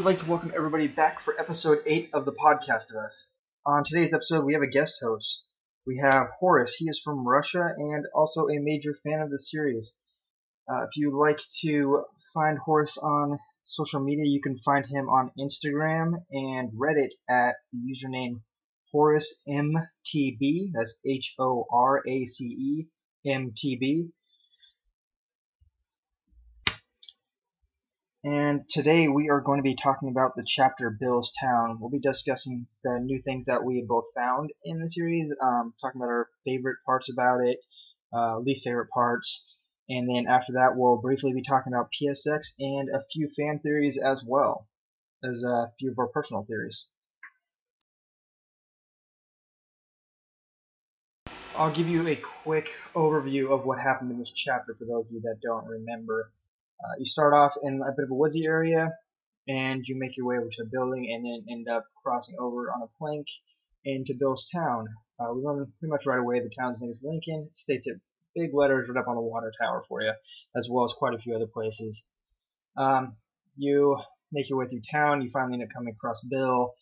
Would like to welcome everybody back for episode 8 of the podcast of us. On today's episode, we have a guest host. We have Horace. He is from Russia and also a major fan of the series. Uh, if you'd like to find Horace on social media, you can find him on Instagram and Reddit at the username Horace MTB. That's H O R A C E M T B. And today we are going to be talking about the chapter Bill's Town. We'll be discussing the new things that we both found in the series, um, talking about our favorite parts about it, uh, least favorite parts, and then after that we'll briefly be talking about PSX and a few fan theories as well as a few of our personal theories. I'll give you a quick overview of what happened in this chapter for those of you that don't remember. Uh, you start off in a bit of a woodsy area, and you make your way over to a building, and then end up crossing over on a plank into Bill's town. Uh, we learn pretty much right away the town's name is Lincoln. It states it big letters right up on the water tower for you, as well as quite a few other places. Um, you make your way through town. You finally end up coming across Bill,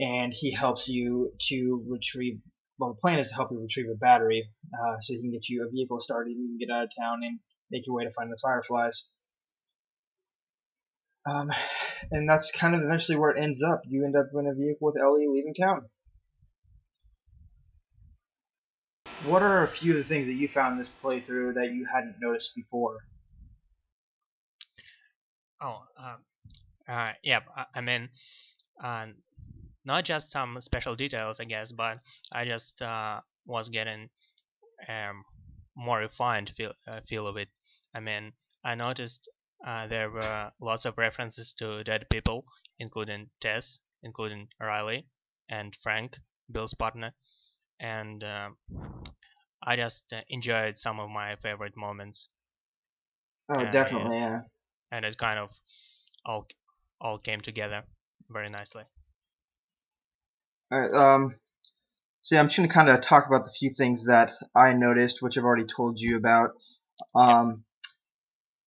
and he helps you to retrieve. Well, the plan is to help you retrieve a battery, uh, so he can get you a vehicle started. and You can get out of town and make your way to find the fireflies. Um, and that's kind of eventually where it ends up. You end up in a vehicle with Ellie leaving town. What are a few of the things that you found this playthrough that you hadn't noticed before? Oh, um, uh, yeah. I, I mean, uh, not just some special details, I guess, but I just uh, was getting um, more refined feel uh, feel of it. I mean, I noticed uh, there were lots of references to dead people, including Tess, including Riley and Frank, Bill's partner, and uh, I just uh, enjoyed some of my favorite moments. Oh, Uh, definitely, yeah. and it kind of all all came together very nicely. All right. Um. So yeah, I'm just gonna kind of talk about the few things that I noticed, which I've already told you about. Um.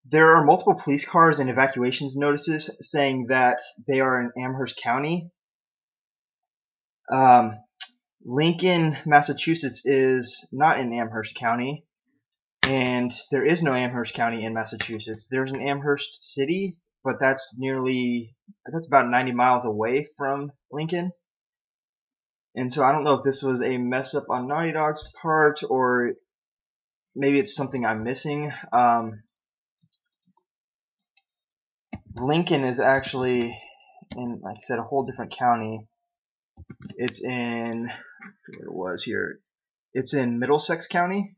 There are multiple police cars and evacuations notices saying that they are in Amherst County. Um, Lincoln, Massachusetts is not in Amherst County, and there is no Amherst County in Massachusetts. There's an Amherst City, but that's nearly that's about 90 miles away from Lincoln. And so I don't know if this was a mess up on Naughty Dog's part or maybe it's something I'm missing. Um, Lincoln is actually in, like I said, a whole different county. It's in, what it was here. It's in Middlesex County.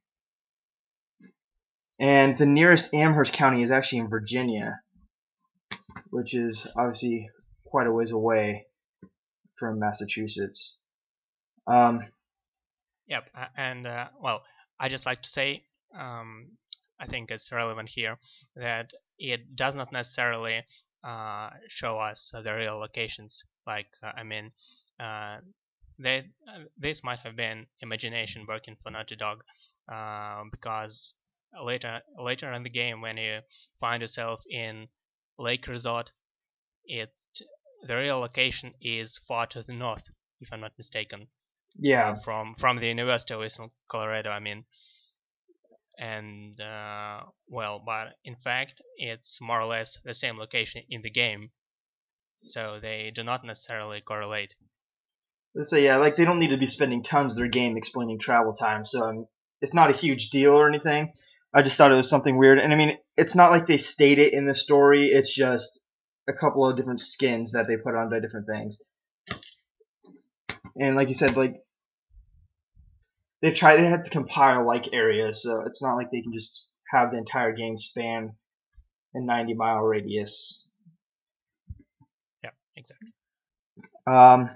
And the nearest Amherst County is actually in Virginia, which is obviously quite a ways away from Massachusetts. Um, Yep, and uh, well, I just like to say, um, I think it's relevant here that it does not necessarily uh, show us the real locations. Like, uh, I mean, uh, they, uh, this might have been imagination working for Naughty Dog, uh, because later later in the game, when you find yourself in Lake Resort, it the real location is far to the north, if I'm not mistaken yeah, from from the University of Eastern Colorado. I mean, and uh, well, but in fact, it's more or less the same location in the game, so they do not necessarily correlate. let's say yeah, like they don't need to be spending tons of their game explaining travel time, so um, it's not a huge deal or anything. I just thought it was something weird, and I mean, it's not like they state it in the story. It's just a couple of different skins that they put onto different things. And like you said, like they try they have to compile like areas, so it's not like they can just have the entire game span a 90 mile radius. Yeah, exactly. Um,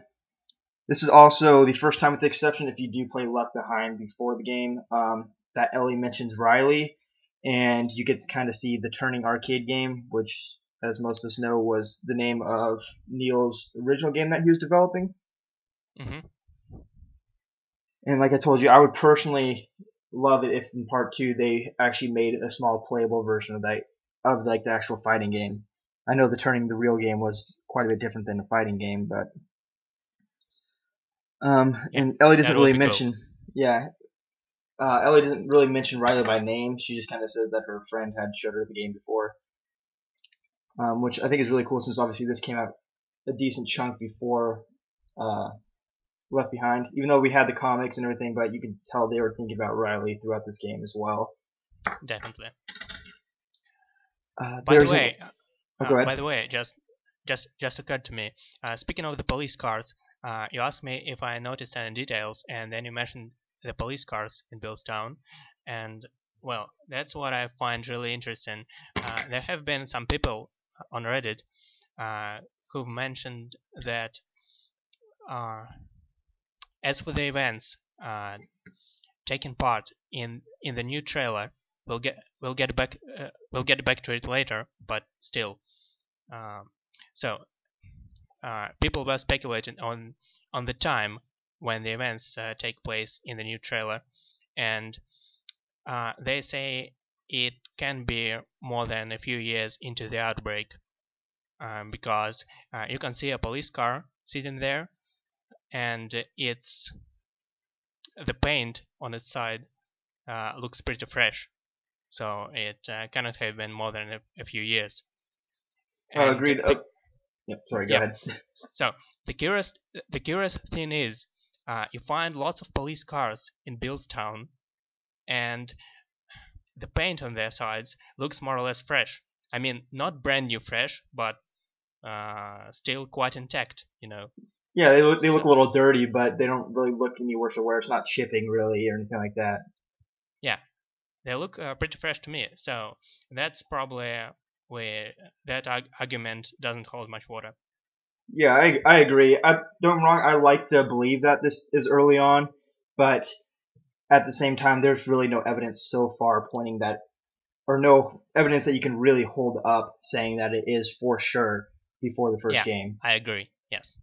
this is also the first time, with the exception if you do play Left Behind before the game, um, that Ellie mentions Riley, and you get to kind of see the Turning arcade game, which, as most of us know, was the name of Neil's original game that he was developing. Hmm And like I told you, I would personally love it if in part two they actually made a small playable version of that of like the actual fighting game. I know the turning the real game was quite a bit different than a fighting game, but um, and Ellie doesn't really mention, yeah, uh, Ellie doesn't really mention Riley by name. She just kind of said that her friend had showed her the game before, um, which I think is really cool since obviously this came out a decent chunk before uh, Left Behind. Even though we had the comics and everything, but you could tell they were thinking about Riley throughout this game as well. Definitely. Uh, By the a- way, oh, uh, by the way, just just just occurred to me. Uh, speaking of the police cars, uh, you asked me if I noticed any details, and then you mentioned the police cars in Billstown, and well, that's what I find really interesting. Uh, there have been some people on Reddit uh, who've mentioned that uh, as for the events uh, taking part in in the new trailer, we'll get we'll get back uh, we'll get back to it later, but still. Um, so uh, people were speculating on on the time when the events uh, take place in the new trailer, and uh, they say it can be more than a few years into the outbreak, um, because uh, you can see a police car sitting there, and it's the paint on its side uh, looks pretty fresh, so it uh, cannot have been more than a, a few years. Oh, And agreed. the- yep, sorry, go yeah. ahead. so the curious the curious thing is, uh, you find lots of police cars in Billstown, and the paint on their sides looks more or less fresh. I mean, not brand new fresh, but uh, still quite intact. You know. Yeah, they look they look a little dirty, but they don't really look any worse or where it's not shipping really or anything like that. Yeah, they look uh, pretty fresh to me. So that's probably where that arg- argument doesn't hold much water. Yeah, I, I agree. I don't wrong. I like to believe that this is early on, but at the same time, there's really no evidence so far pointing that, or no evidence that you can really hold up saying that it is for sure before the first Yeah. game. I agree. Yes.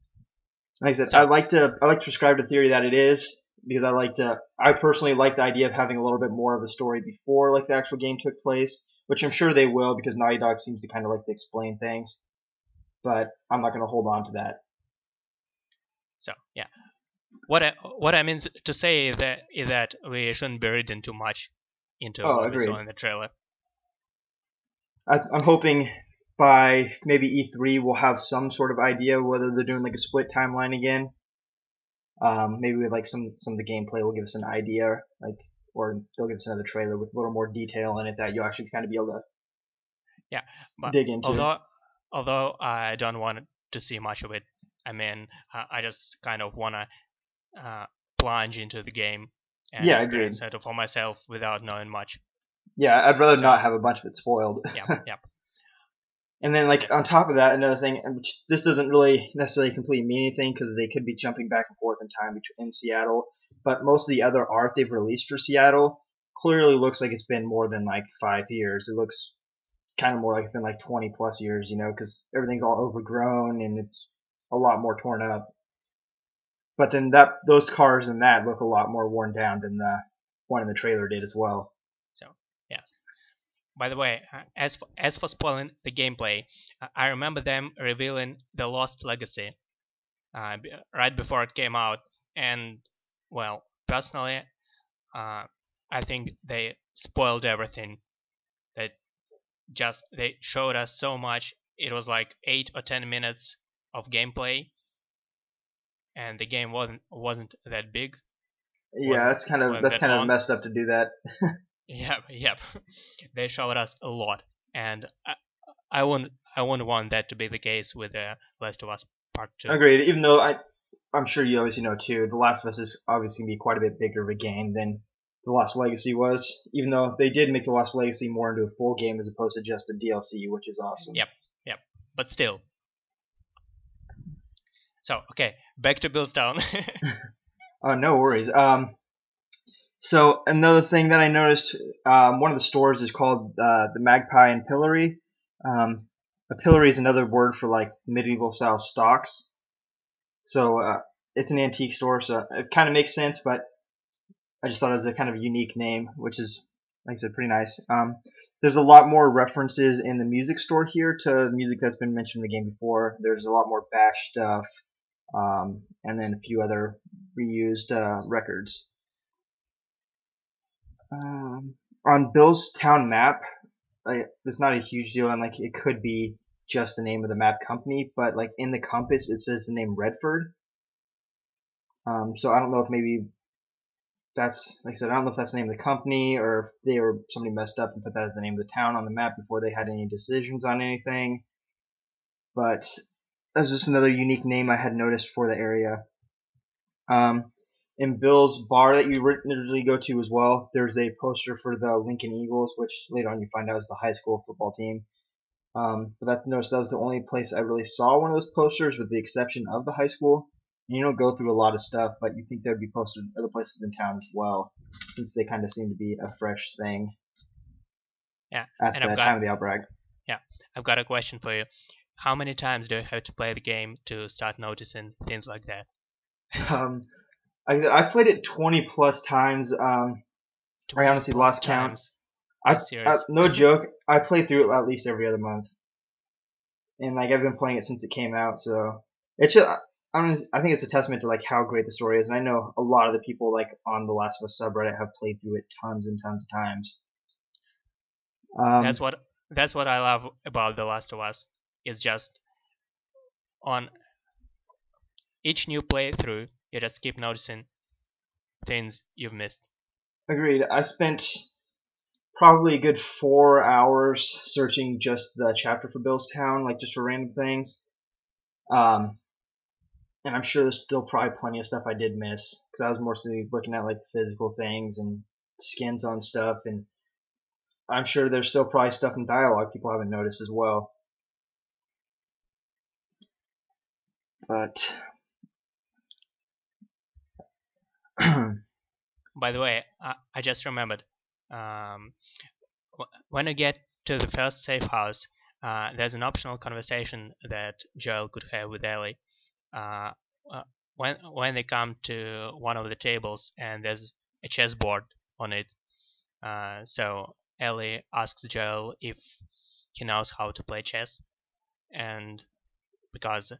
Like I said, I like to I like to prescribe the theory that it is because I like to I personally like the idea of having a little bit more of a story before like the actual game took place, which I'm sure they will because Naughty Dog seems to kind of like to explain things. But I'm not going to hold on to that. So yeah, what I what I mean to say is that is that we shouldn't be reading too much into Oh, what we saw in the trailer. I, I'm hoping by maybe E3 we'll have some sort of idea whether they're doing like a split timeline again. Um, maybe with like some some of the gameplay will give us an idea, like or they'll give us another trailer with a little more detail in it that you'll actually kind of be able to Yeah, but dig into. Although although I don't want to see much of it. I mean, I, just kind of wanna uh, plunge into the game and Yeah, experience it for myself without knowing much. yeah, I'd rather So- not have a bunch of it spoiled. Yeah, yeah. And then, like on top of that, another thing, which this doesn't really necessarily completely mean anything because they could be jumping back and forth in time between in Seattle. But most of the other art they've released for Seattle clearly looks like it's been more than like five years. It looks kind of more like it's been like 20 plus years, you know, because everything's all overgrown and it's a lot more torn up. But then that those cars and that look a lot more worn down than the one in the trailer did as well. So yes. By the way, uh, as for, as for spoiling the gameplay, uh, I remember them revealing the Lost Legacy uh, b- right before it came out, and well, personally, uh, I think they spoiled everything. That just they showed us so much. It was like eight or ten minutes of gameplay, and the game wasn't wasn't that big. Yeah, Wasn't- that's kind of that's that kind of messed up to do that. Yep, yep. they showed us a lot, and I, I wouldn't, I wouldn't want that to be the case with the Last of Us Part Two. Agreed. Even though I, I'm sure you obviously know too, The Last of Us is obviously gonna be quite a bit bigger of a game than The Lost Legacy was. Even though they did make The Lost Legacy more into a full game as opposed to just a DLC, which is awesome. Yep. Yep. But still. So okay, back to Billstown. Oh, no worries. Um, so another thing that I noticed, um, one of the stores is called uh, the Magpie and Pillory. Um, a pillory is another word for like medieval style stocks. So uh, it's an antique store, so it kind of makes sense. But I just thought it was a kind of unique name, which is like I said, pretty nice. Um, there's a lot more references in the music store here to music that's been mentioned in the game before. There's a lot more Bash stuff, um, and then a few other reused uh, records. Um, on Bill's town map, like, it's not a huge deal, and like it could be just the name of the map company, but like in the compass it says the name Redford. Um, so I don't know if maybe that's like I said, I don't know if that's the name of the company or if they were somebody messed up and put that as the name of the town on the map before they had any decisions on anything. But that's just another unique name I had noticed for the area. Um, in Bill's bar that you usually go to as well, there's a poster for the Lincoln Eagles, which later on you find out is the high school football team. Um, but that notice that was the only place I really saw one of those posters, with the exception of the high school. And you don't go through a lot of stuff, but you think there'd be posted other places in town as well, since they kind of seem to be a fresh thing. Yeah, At and the I've got time of the outbreak. Yeah, I've got a question for you. How many times do you have to play the game to start noticing things like that? Um, I I played it 20 plus times. Um, I honestly lost count. I, I no joke. I play through it at least every other month, and like I've been playing it since it came out. So it's just, I mean, I think it's a testament to like how great the story is, and I know a lot of the people like on the Last of Us subreddit have played through it tons and tons of times. Um, that's what that's what I love about The Last of Us. It's just on each new playthrough, you just keep noticing things you've missed. Agreed. I spent probably a good four hours searching just the chapter for Bill's Town, like just for random things. Um, and I'm sure there's still probably plenty of stuff I did miss because I was mostly looking at like physical things and skins on stuff, and I'm sure there's still probably stuff in dialogue people haven't noticed as well. But By the way, I, I just remembered. Um, wh- when you get to the first safe house, uh, there's an optional conversation that Joel could have with Ellie. Uh, uh, when when they come to one of the tables and there's a chessboard on it, uh, so Ellie asks Joel if he knows how to play chess, and because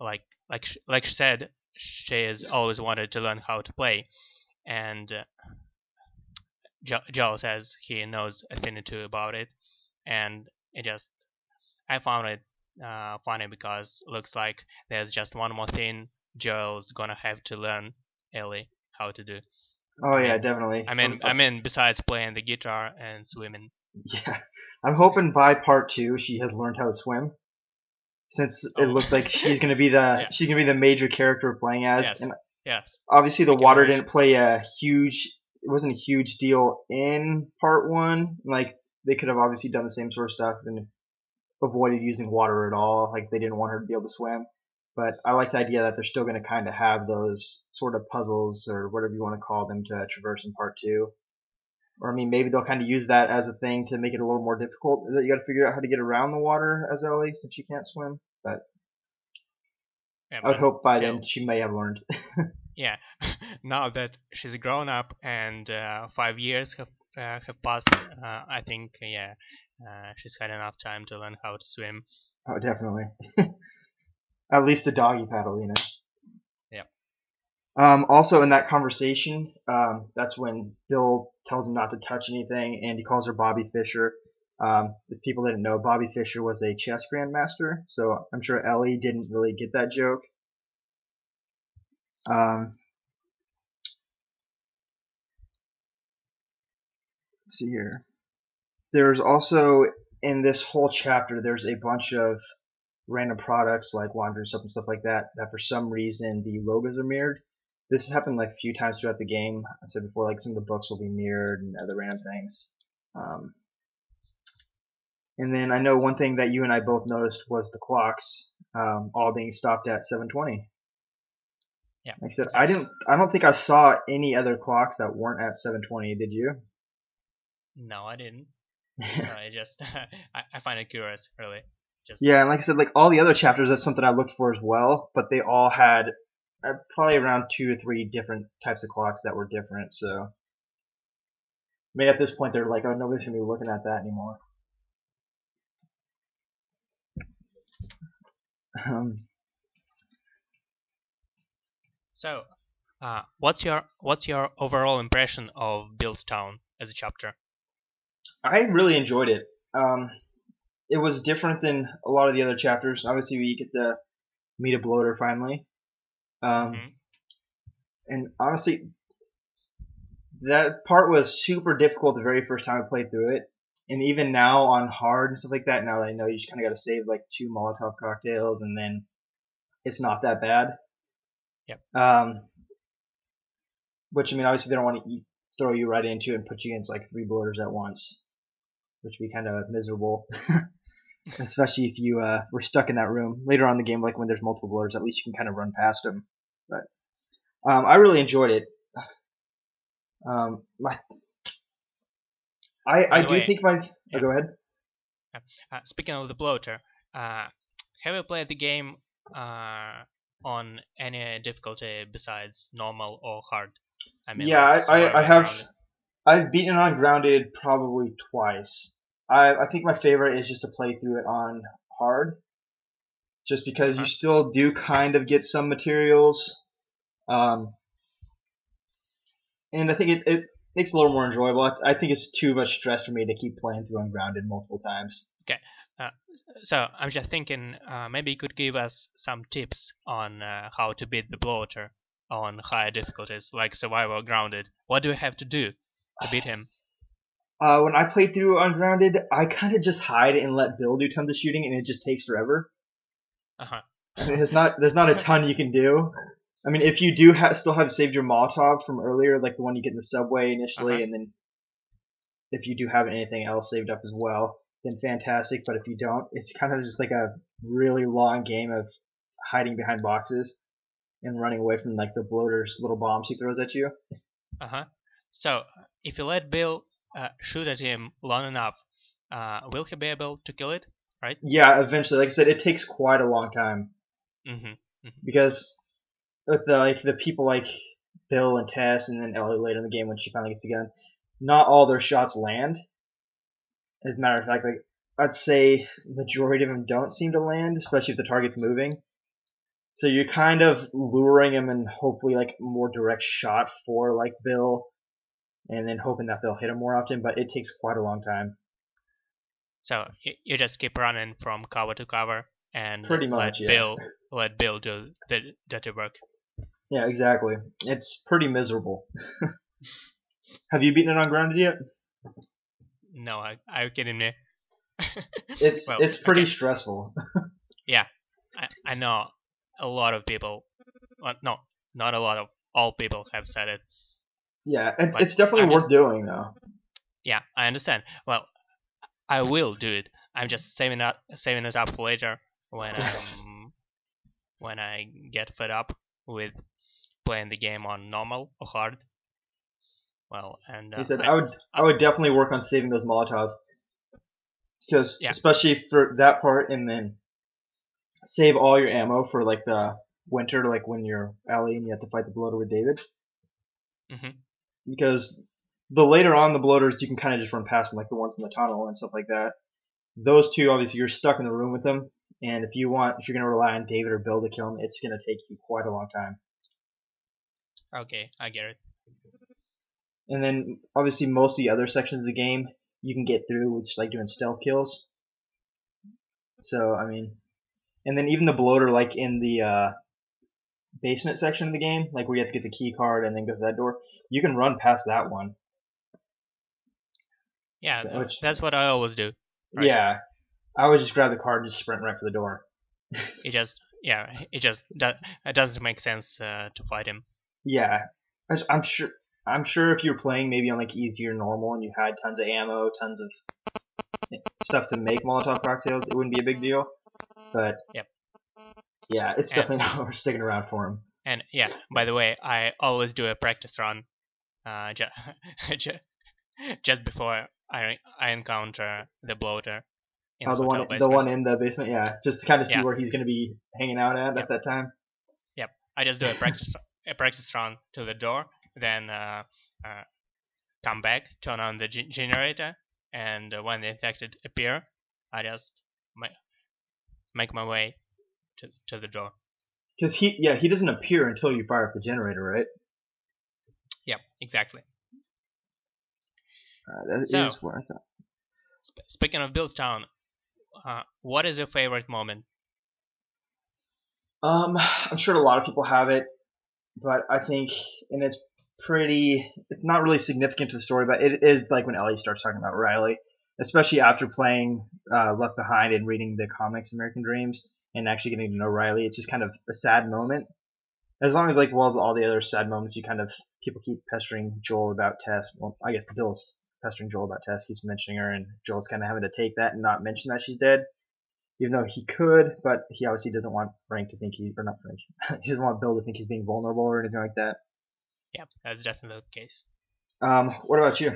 like like like she said, she has always wanted to learn how to play, and uh, jo- Joel says he knows a thing or two about it, and it just I found it uh, funny because looks like there's just one more thing Joel's gonna have to learn Ellie how to do. oh yeah, mean- definitely. I mean, I mean, besides playing the guitar and swimming. Yeah, I'm hoping by part two she has learned how to swim, since it Oh. looks like she's gonna be the Yeah. she's gonna be the major character we're playing as. Yes. And Yes, obviously, the water didn't play a huge. It wasn't a huge deal in part one. Like they could have obviously done the same sort of stuff and avoided using water at all. Like they didn't want her to be able to swim. But I like the idea that they're still going to kind of have those sort of puzzles or whatever you want to call them to traverse in part two. Or I mean, maybe they'll kind of use that as a thing to make it a little more difficult. That you got to figure out how to get around the water as Ellie since she can't swim. But yeah, I would hope by then she may have learned. yeah. now that she's grown up and uh, five years have uh, have passed, uh, I think yeah, uh, she's had enough time to learn how to swim. Oh, definitely. At least a doggy paddle, you know. Um, also, in that conversation, um, that's when Bill tells him not to touch anything, and he calls her Bobby Fischer. Um, if people didn't know, Bobby Fischer was a chess grandmaster, so I'm sure Ellie didn't really get that joke. Um, let's see here. There's also in this whole chapter, there's a bunch of random products like laundry soap and stuff like that that for some reason the logos are mirrored. This has happened like a few times throughout the game. I said before, like some of the books will be mirrored and other random things. Um, and then I know one thing that you and I both noticed was the clocks um, all being stopped at 7:20. Yeah. Like I said, I didn't. I don't think I saw any other clocks that weren't at 7:20. Did you? No, I didn't. So I just I, I find it curious, really. Just Yeah, and like I said, like all the other chapters, that's something I looked for as well. But they all had uh, probably around two or three different types of clocks that were different. So maybe at this point they're like, oh, nobody's gonna be looking at that anymore. Um, So, uh, what's your what's your overall impression of Billstown as a chapter? I really enjoyed it. Um, it was different than a lot of the other chapters. Obviously, we get to meet a bloater finally. Um, Mhm. And honestly, that part was super difficult the very first time I played through it. And even now on hard and stuff like that, now that I know you just kind of got to save like two Molotov cocktails and then it's not that bad. Yep. Um, which I mean, obviously they don't want to eat, throw you right into it and put you against like three bloaters at once, which would be kind of miserable. Especially if you uh, were stuck in that room later on in the game, like when there's multiple bloaters, at least you can kind of run past them. But um, I really enjoyed it. Um, my, I I do way, think my. yeah. Oh, go ahead. Uh, speaking of the bloater, uh, have you played the game uh, on any difficulty besides normal or hard? I mean, yeah, like I, I, I have. grounded. I've beaten on grounded probably twice. I I think my favorite is just to play through it on hard, just because you Uh-huh. still do kind of get some materials, um, and I think it, it makes it a little more enjoyable. I, I think it's too much stress for me to keep playing through ungrounded multiple times. Okay. So I'm just thinking uh, maybe you could give us some tips on uh, how to beat the bloater on higher difficulties like survival grounded. What do we have to do to beat him? Uh, when I played through ungrounded, I kind of just hide and let Bill do tons of shooting, and it just takes forever. Uh-huh. There's not there's not a ton you can do. I mean, if you do ha- still have saved your Molotov from earlier, like the one you get in the subway initially, Uh-huh. and then if you do have anything else saved up as well, then fantastic. But if you don't, it's kind of just like a really long game of hiding behind boxes and running away from like the bloater's little bombs he throws at you. Uh-huh. So if you let Bill uh, shoot at him long enough, uh, will he be able to kill it? Yeah, eventually, like I said, it takes quite a long time. Mm-hmm. because with the like the people like Bill and Tess and then Ellie later in the game when she finally gets a gun, not all their shots land. As a matter of fact, like I'd say majority of them don't seem to land, especially if the target's moving. So you're kind of luring them and hopefully like more direct shot for like Bill, and then hoping that they'll hit him more often. But it takes quite a long time. So you just keep running from cover to cover and Pretty let much, yeah. Bill let Bill do the dirty work. Yeah, exactly. It's pretty miserable. Have you beaten it on grounded yet? No, I, are you kidding me? It's Well, it's pretty okay. stressful. Yeah, I, I know a lot of people. Well, no, not a lot of all people have said it. Yeah, it, it's definitely I'm worth just- doing though. Yeah, I understand. Well, I will do it. I'm just saving up, saving it up for later when um, when I get fed up with playing the game on normal or hard. Well, and uh, He said I- I would I would definitely work on saving those Molotovs because Yeah. especially for that part, and then save all your ammo for like the winter, like when you're Ellie and you have to fight the bloater with David. Mm-hmm. Because the later on the bloaters you can kind of just run past them, like the ones in the tunnel and stuff like that. Those two, obviously, you're stuck in the room with them, and if you want, if you're gonna rely on David or Bill to kill them, it's gonna take you quite a long time. okay, I get it. And then obviously most of the other sections of the game you can get through with just like doing stealth kills. So I mean, and then even the bloater like in the uh, basement section of the game, like where you have to get the key card and then go to that door, you can run past that one. Yeah, So which- that's what I always do. Right. Yeah, I always just grab the card and just sprint right for the door. It just yeah, it just do- it doesn't make sense uh, to fight him. Yeah, I'm sure. I'm sure if you're playing maybe on like easy or normal and you had tons of ammo, tons of stuff to make Molotov cocktails, it wouldn't be a big deal. But Yep. yeah, it's And- definitely not worth sticking around for him. And yeah, by the way, I always do a practice run, uh, ju- ju- just before I I encounter the bloater. Oh, the hotel one, the one in the basement, yeah, just to kind of see Yeah. where he's gonna be hanging out at Yep. at that time. Yep, I just do a practice a practice run to the door, then uh, uh, come back, turn on the g- generator, and uh, when the infected appear, I just ma- make my way to to the door. Because he, yeah, he doesn't appear until you fire up the generator, right? Yep, exactly. Uh, that is So- what I thought. Sp- speaking of Billstown, uh, what is your favorite moment? Um, I'm sure a lot of people have it, but I think, and it's pretty, it's not really significant to the story, but it is like when Ellie starts talking about Riley, especially after playing uh, Left Behind and reading the comics American Dreams and actually getting to know Riley. It's just kind of a sad moment. As long as like well all the other sad moments, you kind of people keep pestering Joel about Tess. Well, I guess Bill's pestering Joel about Tess, keeps mentioning her, and Joel's kind of having to take that and not mention that she's dead even though he could, but he obviously doesn't want Frank to think he, or not Frank, he doesn't want Bill to think he's being vulnerable or anything like that. Yep, that's definitely the case. Um, what about you?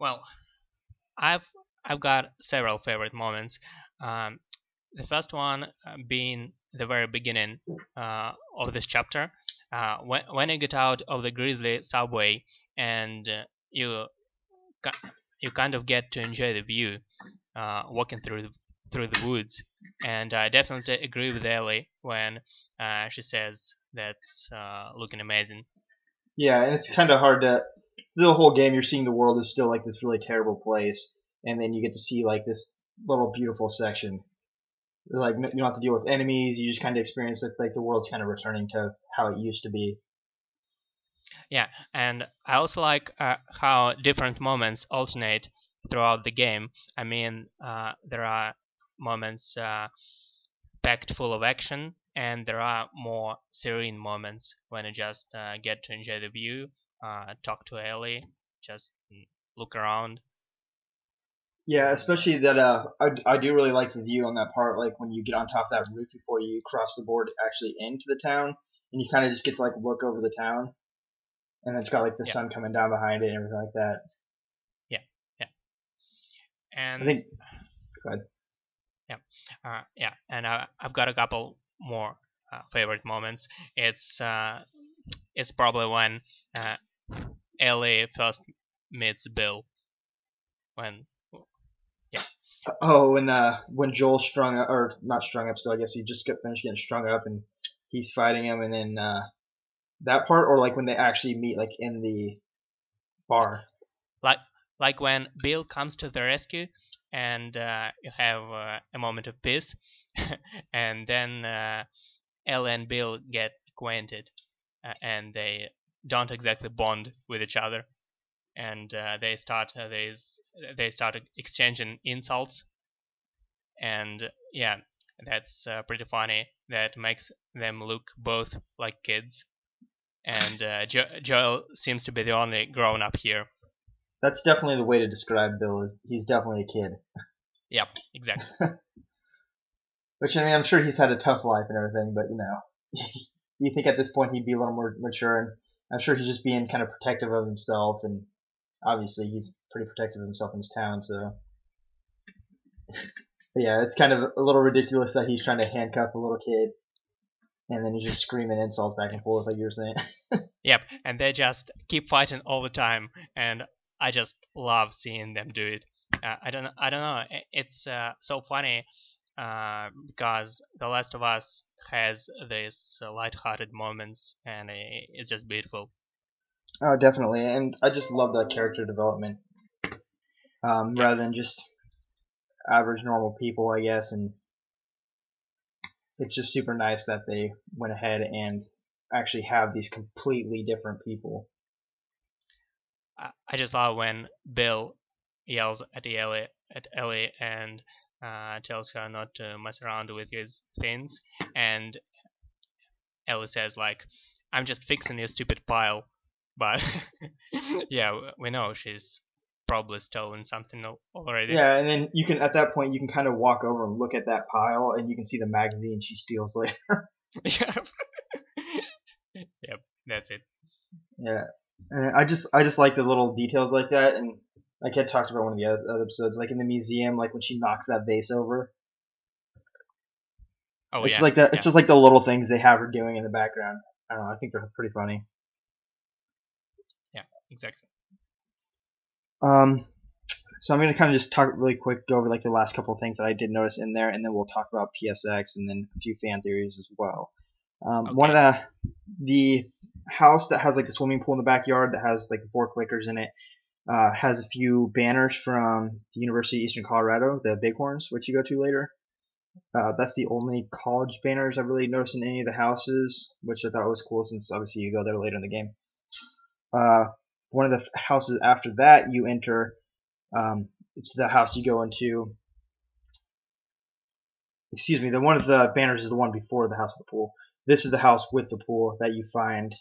Well, I've I've got several favorite moments. Um, the first one uh, being the very beginning uh, of this chapter, uh, when when you get out of the Grizzly subway and uh, you you kind of get to enjoy the view, uh, walking through the, through the woods. And I definitely agree with Ellie when uh, she says that's uh, looking amazing. Yeah, and it's kind of hard to. The whole game, you're seeing the world is still like this really terrible place, and then you get to see like this little beautiful section. Like you don't have to deal with enemies. You just kind of experience that like the world's kind of returning to how it used to be. Yeah, and I also like uh, how different moments alternate throughout the game. I mean, uh, there are moments uh, packed full of action, and there are more serene moments when you just uh, get to enjoy the view, uh, talk to Ellie, just look around. Yeah, especially that. Uh, I, I do really like the view on that part. Like when you get on top of that roof before you cross the board actually into the town, and you kind of just get to like look over the town, and it's got like the Yeah. sun coming down behind it and everything like that. Yeah, yeah. And I think go ahead. Yeah, Uh, yeah, and uh, I've got a couple more uh, favorite moments. It's uh, it's probably when uh, Ellie first meets Bill. When yeah. Oh, and uh, when Joel strung up, or not strung up, so I guess he just got finished getting strung up, and he's fighting him, and then uh, that part, or like when they actually meet, like in the bar. like like when Bill comes to the rescue, and uh, you have uh, a moment of peace, and then uh, Ellie and Bill get acquainted, uh, and they don't exactly bond with each other, and uh, they start uh, they they start exchanging insults, and yeah, that's pretty funny. That makes them look both like kids, and uh, jo- Joel seems to be the only grown up here. That's definitely the way to describe Bill. Is he's definitely a kid. Yep, exactly. Which I mean, I'm sure he's had a tough life and everything, but you know, you think at this point he'd be a little more mature, and I'm sure he's just being kind of protective of himself, and obviously he's pretty protective of himself in his town, so. Yeah, it's kind of a little ridiculous that he's trying to handcuff a little kid, and then you're just screaming insults back and forth, like you were saying. Yep, and they just keep fighting all the time, and I just love seeing them do it. Uh, I don't, I don't know. It's uh, so funny uh, because The Last of Us has these uh, light-hearted moments, and it's just beautiful. Oh, definitely, and I just love that character development, um, Yeah. rather than just average normal people, I guess. And it's just super nice that they went ahead and actually have these completely different people. I, just love when Bill yells at Ellie, at Ellie and uh, tells her not to mess around with his things, and Ellie says like, "I'm just fixing your stupid pile," but yeah, we know she's probably stolen something already. Yeah, and then you can at that point you can kind of walk over and look at that pile, and you can see the magazine she steals later. yep. yep, that's it. Yeah, and I just I just like the little details like that, and like I talked about one of the other episodes, like in the museum, like when she knocks that vase over. Oh it's yeah, just like that. yeah. It's just like the little things they have her doing in the background. I don't know. I think they're pretty funny. Yeah, exactly. Um, so I'm gonna kind of just talk really quick, go over like the last couple of things that I did notice in there, and then we'll talk about PSX and then a few fan theories as well. Um, Okay. One of the the house that has like a swimming pool in the backyard that has like four clickers in it uh, has a few banners from the University of Eastern Colorado, the Bighorns, which you go to later. Uh, that's the only college banners I've really noticed in any of the houses, which I thought was cool since obviously you go there later in the game. Uh, one of the houses after that you enter, um, it's the house you go into. Excuse me, the one of the banners is the one before the house of the pool. This is the house with the pool that you find.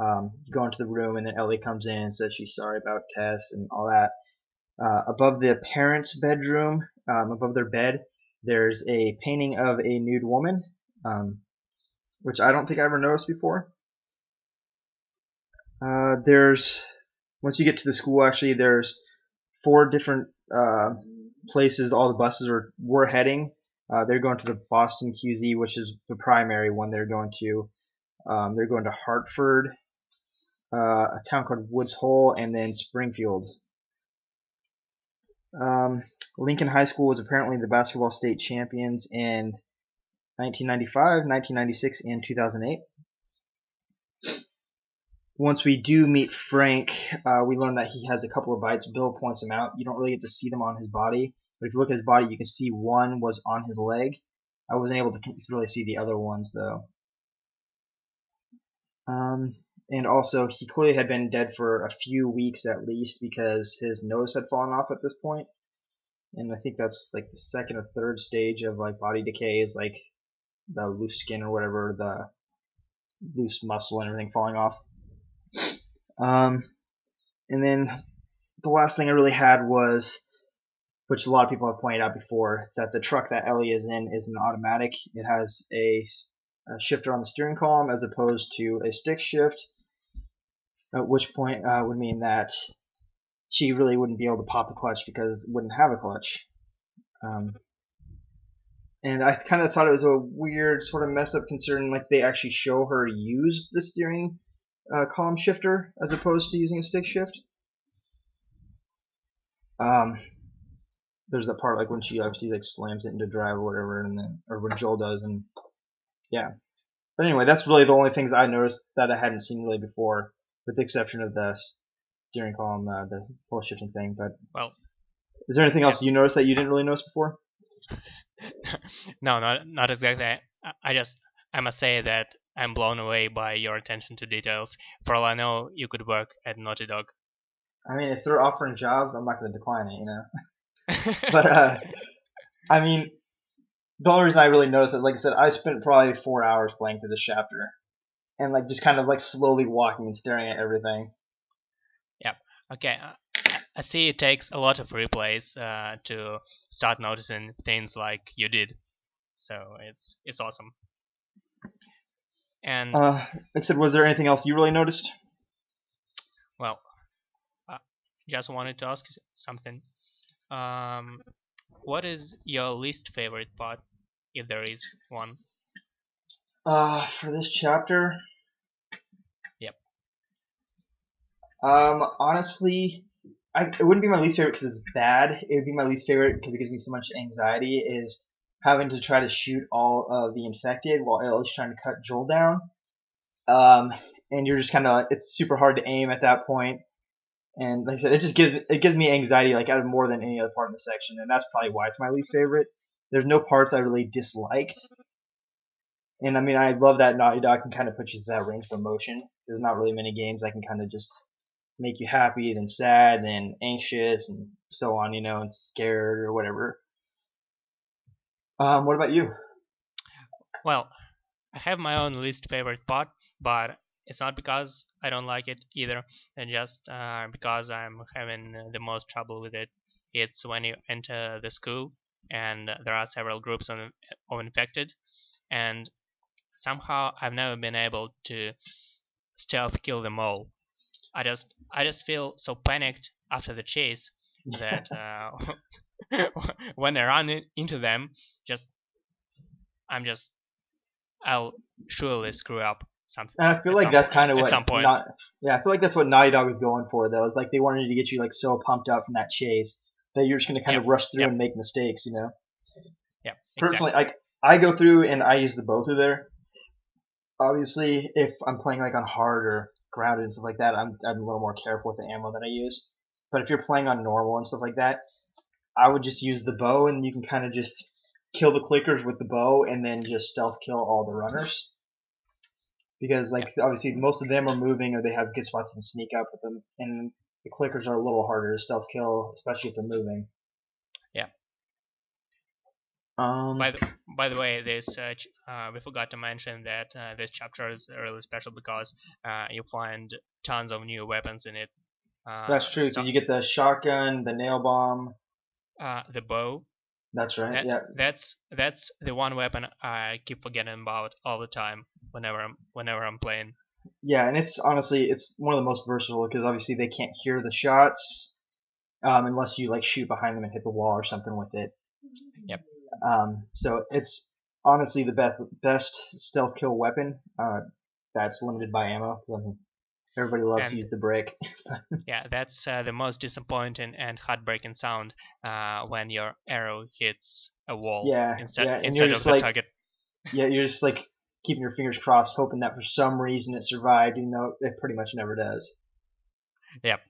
Um, you go into the room and then Ellie comes in and says she's sorry about Tess and all that. Uh, above the parents' bedroom, um, above their bed, there's a painting of a nude woman, um, which I don't think I ever noticed before. Uh, there's once you get to the school, actually, there's four different uh, places all the buses are were heading. Uh, they're going to the Boston QZ, which is the primary one they're going to. Um, they're going to Hartford, uh, a town called Woods Hole, and then Springfield. Um, Lincoln High School was apparently the basketball state champions in 1995, 1996, and 2008. Once we do meet Frank, uh, we learn that he has a couple of bites. Bill points them out. You don't really get to see them on his body, but if you look at his body, you can see one was on his leg. I wasn't able to really see the other ones though. Um, and also, he clearly had been dead for a few weeks at least because his nose had fallen off at this point. And I think that's like the second or third stage of like body decay is like the loose skin or whatever, the loose muscle and everything falling off. Um, and then the last thing I really had was, which a lot of people have pointed out before, that the truck that Ellie is in is an automatic. It has a shifter on the steering column as opposed to a stick shift, at which point uh, would mean that she really wouldn't be able to pop the clutch because it wouldn't have a clutch. Um, and I kind of thought it was a weird sort of mess up considering like they actually show her use the steering uh, column shifter as opposed to using a stick shift. Um, there's that part like when she obviously like slams it into drive or whatever, and then or when Joel does, and yeah. But anyway, that's really the only things I noticed that I hadn't seen really before, with the exception of the steering column, uh, the pole shifting thing. But Well, is there anything else you noticed that you didn't really notice before? no, not not exactly. I, I just I must say that I'm blown away by your attention to details. For all I know, you could work at Naughty Dog. I mean, if they're offering jobs, I'm not going to decline it, you know. But uh, I mean, the only reason I really noticed it, like I said, I spent probably four hours playing through this chapter, and like just kind of like slowly walking and staring at everything. Yep. Okay, uh, I see it takes a lot of replays uh, to start noticing things like you did. So it's it's awesome. And Uh, I said, was there anything else you really noticed? well, uh, just wanted to ask something. Um, what is your least favorite part, if there is one? Uh, for this chapter. Yep. Um, honestly, I, it wouldn't be my least favorite because it's bad. It would be my least favorite because it gives me so much anxiety. Is having to try to shoot all of the infected while Ellie's trying to cut Joel down. Um, and you're just kind of it's super hard to aim at that point. And like I said, it just gives it gives me anxiety like out of more than any other part in the section, and that's probably why it's my least favorite. There's no parts I really disliked, and I mean I love that Naughty Dog can kind of put you through that range of emotion. There's not really many games that can kind of just make you happy, then sad, then anxious, and so on, you know, and scared or whatever. Um, what about you? Well, I have my own least favorite part, but it's not because I don't like it either, and just uh, because I'm having the most trouble with it. It's when you enter the school and there are several groups of, of infected, and somehow I've never been able to stealth kill them all. I just I just feel so panicked after the chase that uh, when I run in- into them, just I'm just I'll surely screw up. something. I feel like that's kind of at what some point. not, yeah, I feel like that's what Naughty Dog was going for though. It's like they wanted to get you like so pumped up from that chase that you're just gonna kind of rush through yep. and make mistakes, you know. Yeah, Personally, I I go through and I use the bow through there. Obviously, if I'm playing like on hard or grounded and stuff like that, I'm I'm a little more careful with the ammo that I use. But if you're playing on normal and stuff like that, I would just use the bow and you can kind of just kill the clickers with the bow and then just stealth kill all the runners. Because like obviously most of them are moving or they have good spots you can sneak up with them, and the clickers are a little harder to stealth kill, especially if they're moving. Yeah. Um. By the, by the way, this uh, ch- uh, we forgot to mention that uh, this chapter is really special because uh, you find tons of new weapons in it. Uh, That's true. so- So you get the shotgun, the nail bomb. Uh, the bow. That's right. That- yeah. That's that's the one weapon I keep forgetting about all the time whenever I'm whenever I'm playing. Yeah, and it's honestly it's one of the most versatile because obviously they can't hear the shots um, unless you like shoot behind them and hit the wall or something with it. Yep. Um, so it's honestly the best best stealth kill weapon. Uh, that's limited by ammo. 'cause I mean, everybody loves to use the break. Yeah, that's uh, the most disappointing and heartbreaking sound uh, when your arrow hits a wall Yeah, instead yeah, and instead you're of just the like- target. yeah, you're just like keeping your fingers crossed, hoping that for some reason it survived, even though it pretty much never does. Yep.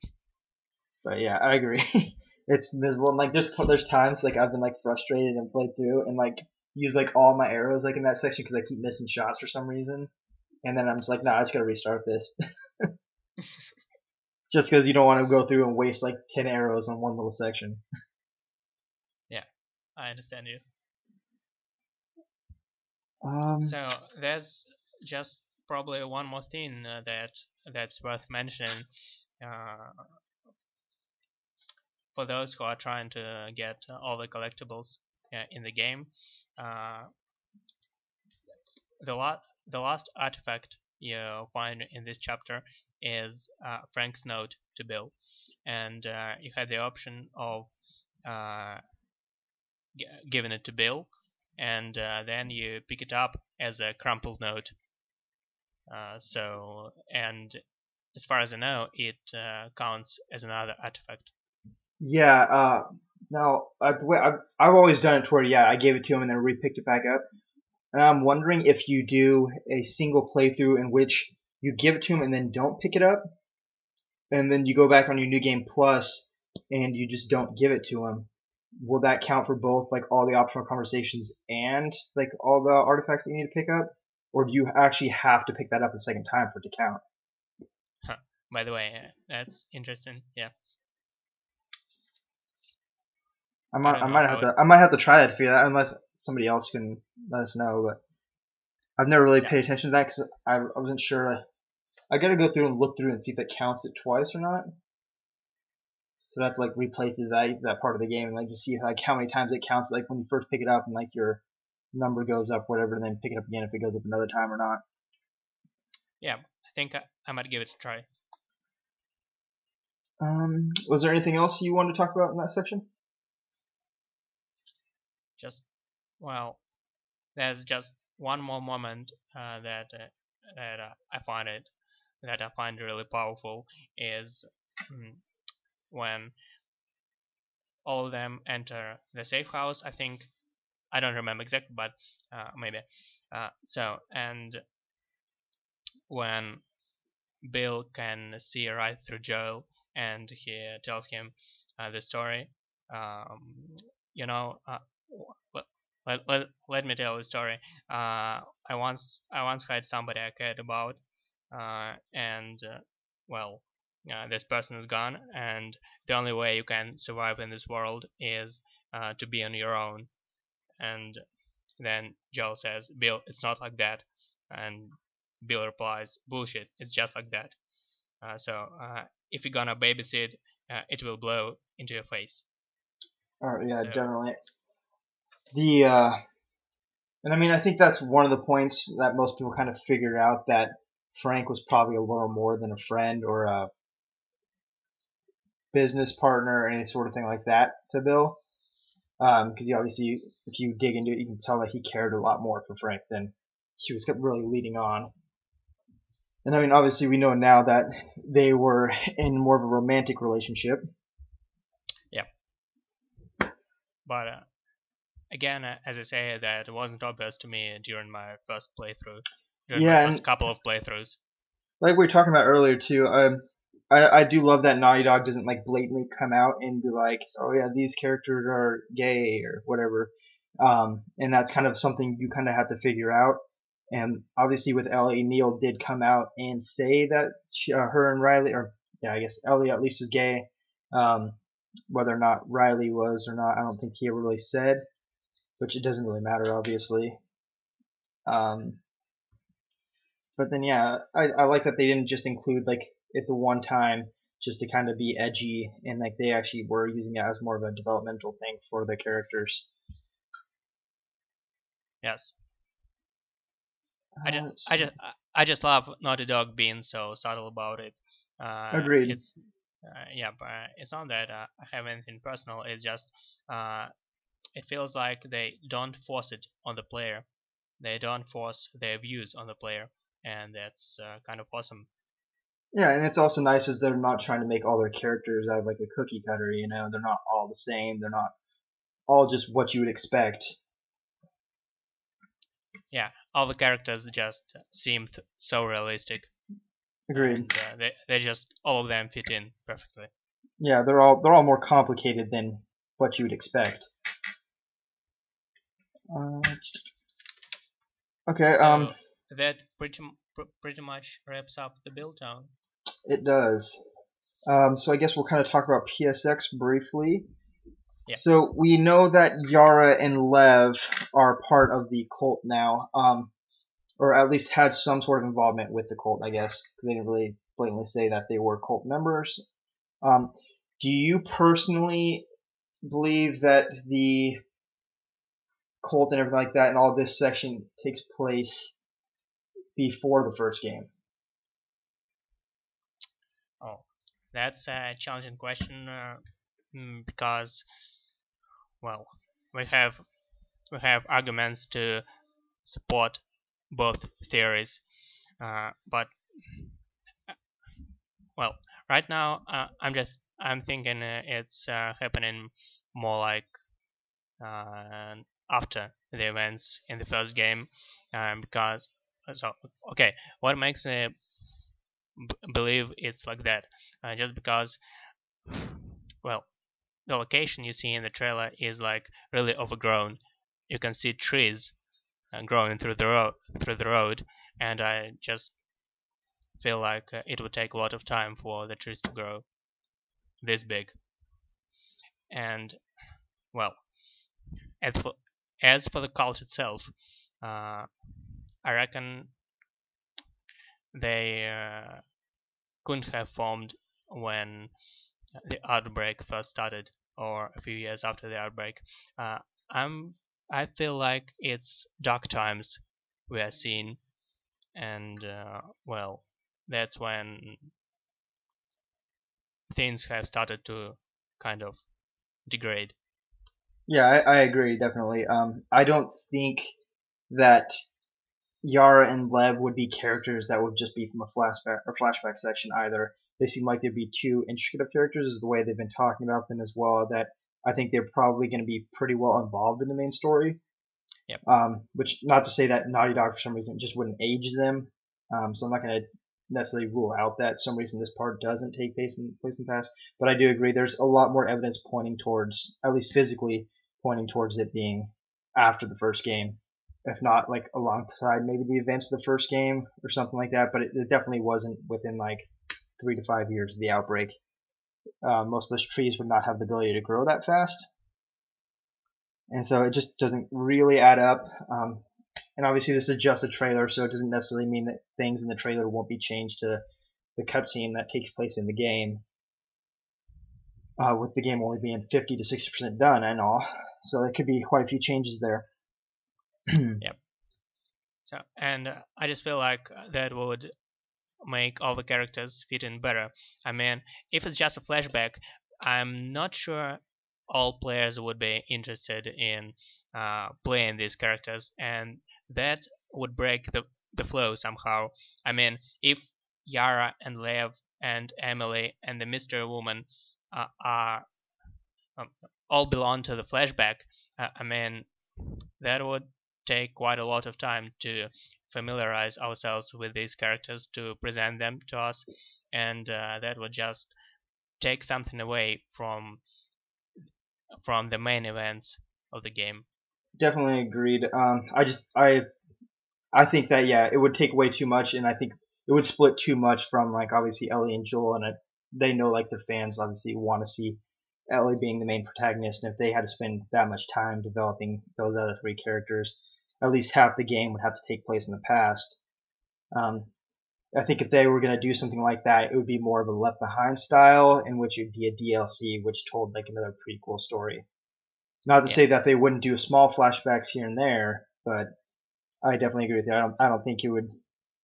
But yeah, I agree. it's miserable. And, like there's there's times like I've been like frustrated and played through and like use like all my arrows like in that section because I keep missing shots for some reason, and then I'm just like, nah, I just gotta restart this. just because you don't want to go through and waste like ten arrows on one little section. Yeah, I understand you. Um, So there's just probably one more thing uh, that that's worth mentioning uh, for those who are trying to get uh, all the collectibles uh, in the game. Uh, the la- the last artifact you find in this chapter is uh, Frank's note to Bill, and uh, you had the option of uh, g- giving it to Bill and uh, then you pick it up as a crumpled note. Uh, so, and as far as I know, it uh, counts as another artifact. Yeah. Now, I've, I've always done it where, yeah, I gave it to him and then re-picked it back up. And I'm wondering if you do a single playthrough in which you give it to him and then don't pick it up, and then you go back on your new game plus and you just don't give it to him. Will that count for both, like all the optional conversations and like all the artifacts that you need to pick up, or do you actually have to pick that up a second time for it to count? Huh. By the way, uh, that's interesting. Yeah. I might, don't I, might have to, I might have to try that to figure that, out, unless somebody else can let us know. But I've never really Yeah. paid attention to that because I, I wasn't sure. I got to go through and look through and see if it counts it twice or not. So that's like replay through that that part of the game and like just see like how many times it counts. Like when you first pick it up and like your number goes up, whatever, and then pick it up again if it goes up another time or not. Yeah, I think I, I might give it a try. Um, was there anything else you wanted to talk about in that section? Just, well, there's just one more moment uh, that uh, that uh, I find it that I find really powerful is mm, when all of them enter the safe house. I think I don't remember exactly, but uh, maybe. Uh, so and when Bill can see right through Joel, and he tells him uh, the story. Um, you know, let, let, let, me tell the story. Uh, I once I once had somebody I cared about, uh, and uh, well, uh, this person is gone, and the only way you can survive in this world is uh, to be on your own. And then Joel says, "Bill, it's not like that," and Bill replies, "Bullshit, it's just like that." Uh, so uh, if you're gonna babysit, uh, it will blow into your face. Or yeah, So- generally. The uh, and I mean, I think that's one of the points that most people kind of figured out that Frank was probably a little more than a friend or a business partner or any sort of thing like that to Bill. Because he obviously, if you dig into it, you can tell that he cared a lot more for Frank than he was really leading on. And I mean, obviously, we know now that they were in more of a romantic relationship. Yeah. But uh, again, uh, as I say, that wasn't obvious to me during my first playthrough. During Yeah, my first couple of playthroughs. Like we were talking about earlier too. Um, I I do love that Naughty Dog doesn't like blatantly come out and be like, oh yeah, these characters are gay or whatever. Um, and that's kind of something you kind of have to figure out. And obviously, with Ellie, Neil did come out and say that she, uh, her and Riley, or yeah, I guess Ellie at least was gay. Um, whether or not Riley was or not, I don't think he ever really said, which it doesn't really matter, obviously. Um, but then, yeah, I, I like that they didn't just include like it the one time just to kind of be edgy, and like they actually were using it as more of a developmental thing for the characters. Yes. Uh, I just, I just, I just love Naughty Dog being so subtle about it. Uh, Agreed. It's, uh, yeah, but it's not that uh, I have anything personal. It's just, uh, it feels like they don't force it on the player. They don't force their views on the player, and that's uh, kind of awesome. Yeah, and it's also nice is they're not trying to make all their characters out of like a cookie cutter. You know, they're not all the same. They're not all just what you would expect. Yeah, all the characters just seem th- so realistic. Agreed. And, uh, they, they just all of them fit in perfectly. Yeah, they're all they're all more complicated than what you would expect. Uh, okay, um, So that pretty pretty much wraps up the Bill's town. it does. Um, so I guess we'll kind of talk about PSX briefly. Yeah. So we know that Yara and Lev are part of the cult now, um, or at least had some sort of involvement with the cult. I guess 'cause they didn't really blatantly say that they were cult members. Um, do you personally believe that the cult and everything like that and all this section takes place before the first game? Oh, that's a challenging question uh, mm, because, well, we have we have arguments to support both theories, uh, but well, right now uh, I'm just I'm thinking it's uh, happening more like uh, after the events in the first game, um, because so okay, what makes me b- believe it's like that? uh, just because well the location you see in the trailer is like really overgrown you can see trees uh, growing through the road through the road and i just feel like uh, it would take a lot of time for the trees to grow this big and well as for as for the cult itself uh, i reckon they uh, couldn't have formed when the outbreak first started or a few years after the outbreak. Uh, I'm I feel like it's dark times we are seeing, and uh, well, that's when things have started to kind of degrade. Yeah, I, I agree definitely. Um, I don't think that Yara and Lev would be characters that would just be from a flashback or flashback section either. They seem like they'd be too intricate of characters, is the way they've been talking about them as well. That I think they're probably going to be pretty well involved in the main story. Yep. Um, which not to say that Naughty Dog for some reason just wouldn't age them. Um, so I'm not going to necessarily rule out that some reason this part doesn't take place in place in the past. But I do agree. There's a lot more evidence pointing towards, at least physically, pointing towards it being after the first game, if not like alongside maybe the events of the first game or something like that. But it, it definitely wasn't within like three to five years of the outbreak. Uh, most of those trees would not have the ability to grow that fast, and so it just doesn't really add up. Um, and obviously, this is just a trailer, so it doesn't necessarily mean that things in the trailer won't be changed to the cutscene that takes place in the game. Uh, with the game only being 50 to 60% done and all, so there could be quite a few changes there. yep. So and uh, I just feel like that would make all the characters fit in better. I mean, if it's just a flashback, I'm not sure all players would be interested in uh, playing these characters, and that would break the the flow somehow. I mean, if Yara and Lev and Emily and the Mystery Woman uh, are um, all belong to the flashback, uh, I mean, that would take quite a lot of time to familiarize ourselves with these characters to present them to us, and uh, that would just take something away from from the main events of the game. Definitely agreed. Um, I just I I think that yeah, it would take way too much, and I think it would split too much from like obviously Ellie and Joel, and they know like the fans obviously want to see Ellie being the main protagonist, and if they had to spend that much time developing those other three characters, at least half the game would have to take place in the past. Um, I think if they were going to do something like that, it would be more of a Left Behind style, in which it would be a DLC, which told like another prequel story. Not to yeah. say that they wouldn't do small flashbacks here and there, but I definitely agree with you. I don't, I don't think it would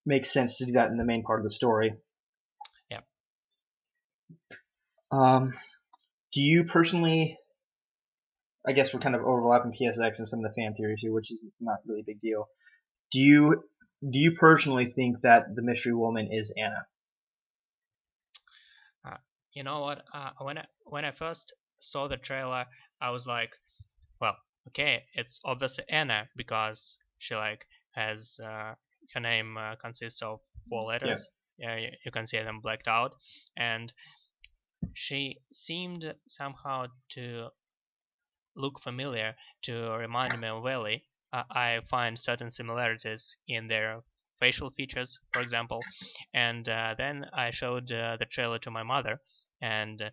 make sense to do that in the main part of the story. Yeah. Um, do you personally? I guess we're kind of overlapping PSX and some of the fan theories here, which is not really a big deal. Do you do you personally think that the mystery woman is Anna? Uh, you know what? Uh, when I when I first saw the trailer, I was like, well, okay, it's obviously Anna because she like has uh, her name uh, consists of four letters. Yeah. you, you can see them blacked out, and she seemed somehow to look familiar, to remind me of Ellie. Uh, I find certain similarities in their facial features, for example, and uh, then I showed uh, the trailer to my mother, and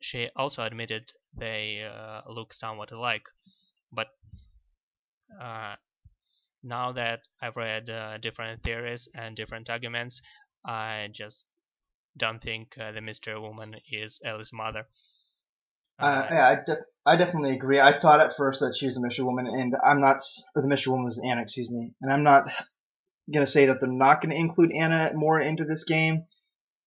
she also admitted they uh, look somewhat alike. But uh, now that I've read uh, different theories and different arguments, I just don't think uh, the Mystery Woman is Ellie's mother. Uh, yeah, I, de- I definitely agree. I thought at first that she was a Mystery Woman, and I'm not, or the Mystery Woman was Anna, excuse me, and I'm not gonna say that they're not gonna include Anna more into this game,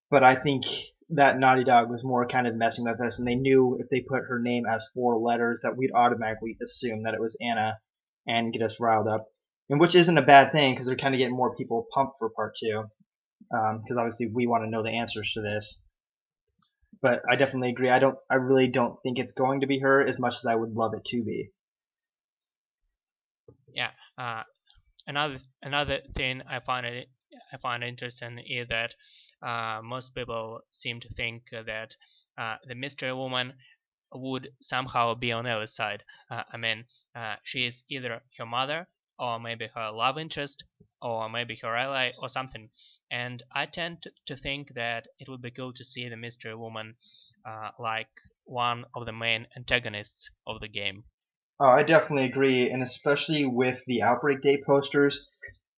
but I think that Naughty Dog was more kind of messing with us, and they knew if they put her name as four letters that we'd automatically assume that it was Anna and get us riled up, and which isn't a bad thing because they're kind of getting more people pumped for part two because um, obviously we want to know the answers to this. But I definitely agree. I don't. I really don't think it's going to be her as much as I would love it to be. Yeah. Uh, another another thing I find it I find interesting is that uh, most people seem to think that uh, the mystery woman would somehow be on Ellie's side. Uh, I mean, uh, she is either her mother or maybe her love interest, or maybe her ally, or something. And I tend to think that it would be cool to see the mystery woman uh, like one of the main antagonists of the game. Oh, I definitely agree, and especially with the Outbreak Day posters.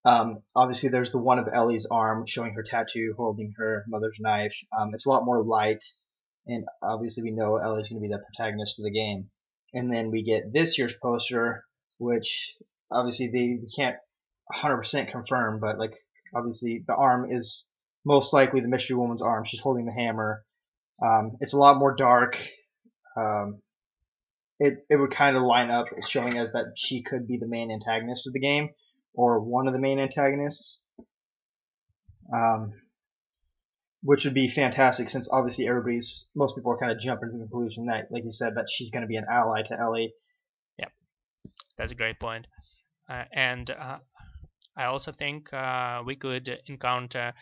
Um, obviously, there's the one of Ellie's arm showing her tattoo holding her mother's knife. Um, it's a lot more light, and obviously, we know Ellie's going to be the protagonist of the game. And then we get this year's poster, which obviously they can't 100% confirm, but like obviously the arm is most likely the mystery woman's arm. She's holding the hammer. Um, it's a lot more dark. Um, it it would kind of line up showing us that she could be the main antagonist of the game or one of the main antagonists. Um, which would be fantastic since obviously everybody's most people are kind of jumping to the conclusion that, like you said, that she's going to be an ally to Ellie. Yeah. that's a great point. Uh, and uh, I also think uh, we could encounter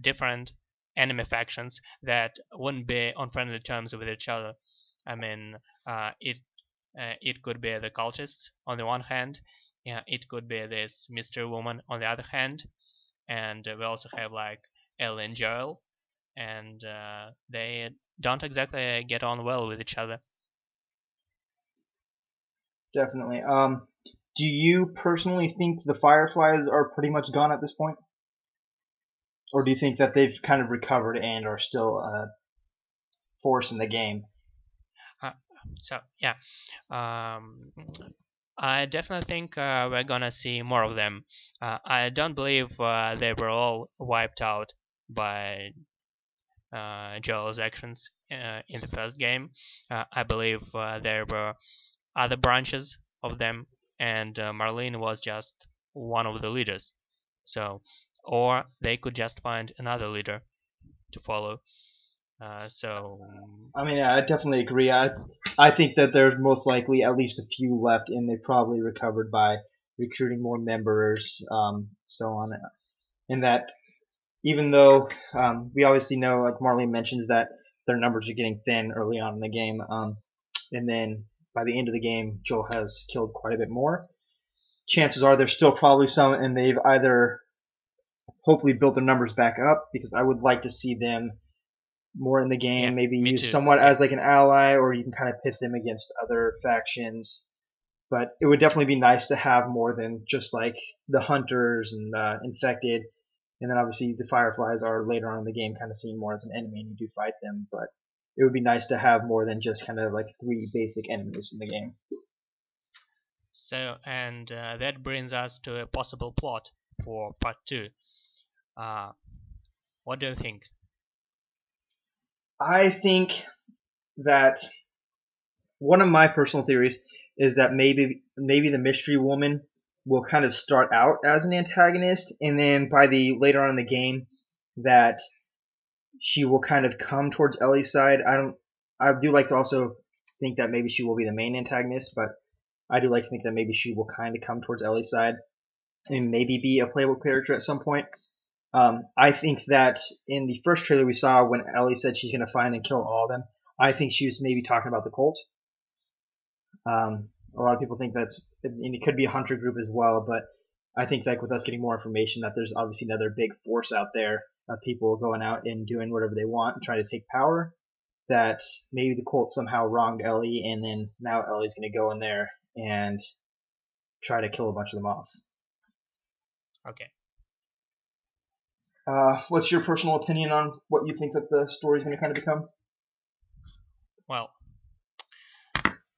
different enemy factions that wouldn't be on friendly terms with each other. I mean, it it could be the cultists on the one hand, yeah, it could be this mystery woman on the other hand, and we also have like Ellie and Joel, and uh, they don't exactly get on well with each other. Definitely. Um, do you personally think the Fireflies are pretty much gone at this point? Or do you think that they've kind of recovered and are still a force in the game? Uh, so, yeah. Um, I definitely think uh, we're gonna see more of them. Uh, I don't believe uh, they were all wiped out by uh, Joel's actions uh, in the first game. Uh, I believe there were other branches of them and uh, Marlene was just one of the leaders. So or they could just find another leader to follow. Uh, so I mean, I definitely agree. I I think that there's most likely at least a few left, and they probably recovered by recruiting more members, um, so on. And that even though um, we obviously know, like Marlene mentions, that their numbers are getting thin early on in the game, um, and then by the end of the game, Joel has killed quite a bit more. Chances are there's still probably some, and they've either hopefully built their numbers back up because I would like to see them more in the game, Yeah, maybe use too. somewhat as like an ally, or you can kind of pit them against other factions. But it would definitely be nice to have more than just like the hunters and the infected, and then obviously the fireflies are later on in the game kind of seen more as an enemy, and you do fight them. But it would be nice to have more than just kind of like three basic enemies in the game. So, and uh, that brings us to a possible plot for part two. Uh, what do you think? I think that one of my personal theories is that maybe maybe the mystery woman will kind of start out as an antagonist, and then by the later on in the game, that she will kind of come towards Ellie's side. I don't. I do like to also think that maybe she will be the main antagonist, but I do like to think that maybe she will kind of come towards Ellie's side and maybe be a playable character at some point. Um, I think that in the first trailer we saw when Ellie said she's going to find and kill all of them, I think she was maybe talking about the cult. Um, a lot of people think that's, and it could be a hunter group as well, but I think like with us getting more information, that there's obviously another big force out there of people going out and doing whatever they want and trying to take power. That maybe the cult somehow wronged Ellie, and then now Ellie's going to go in there and try to kill a bunch of them off. Okay. Uh, what's your personal opinion on what you think that the story is going to kind of become? Well,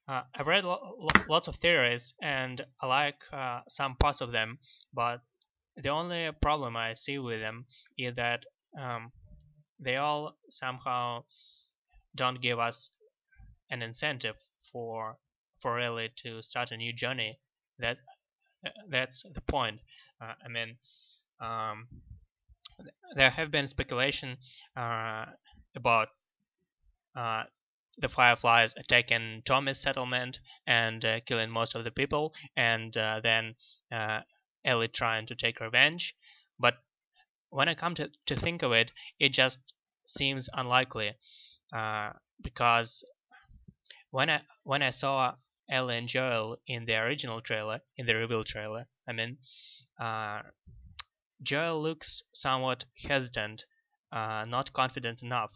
uh, I've read lo- lo- lots of theories and I like uh, some parts of them, but the only problem I see with them is that um, they all somehow don't give us an incentive for for Ellie to start a new journey. That that's the point. Uh, I mean, um, there have been speculation uh, about uh, the Fireflies attacking Tommy's settlement and uh, killing most of the people, and uh, then uh, Ellie trying to take revenge. But when I come to, to think of it, it just seems unlikely uh, because when I when I saw Ellie and Joel in the original trailer, in the reveal trailer, I mean, uh, Joel looks somewhat hesitant, uh, not confident enough.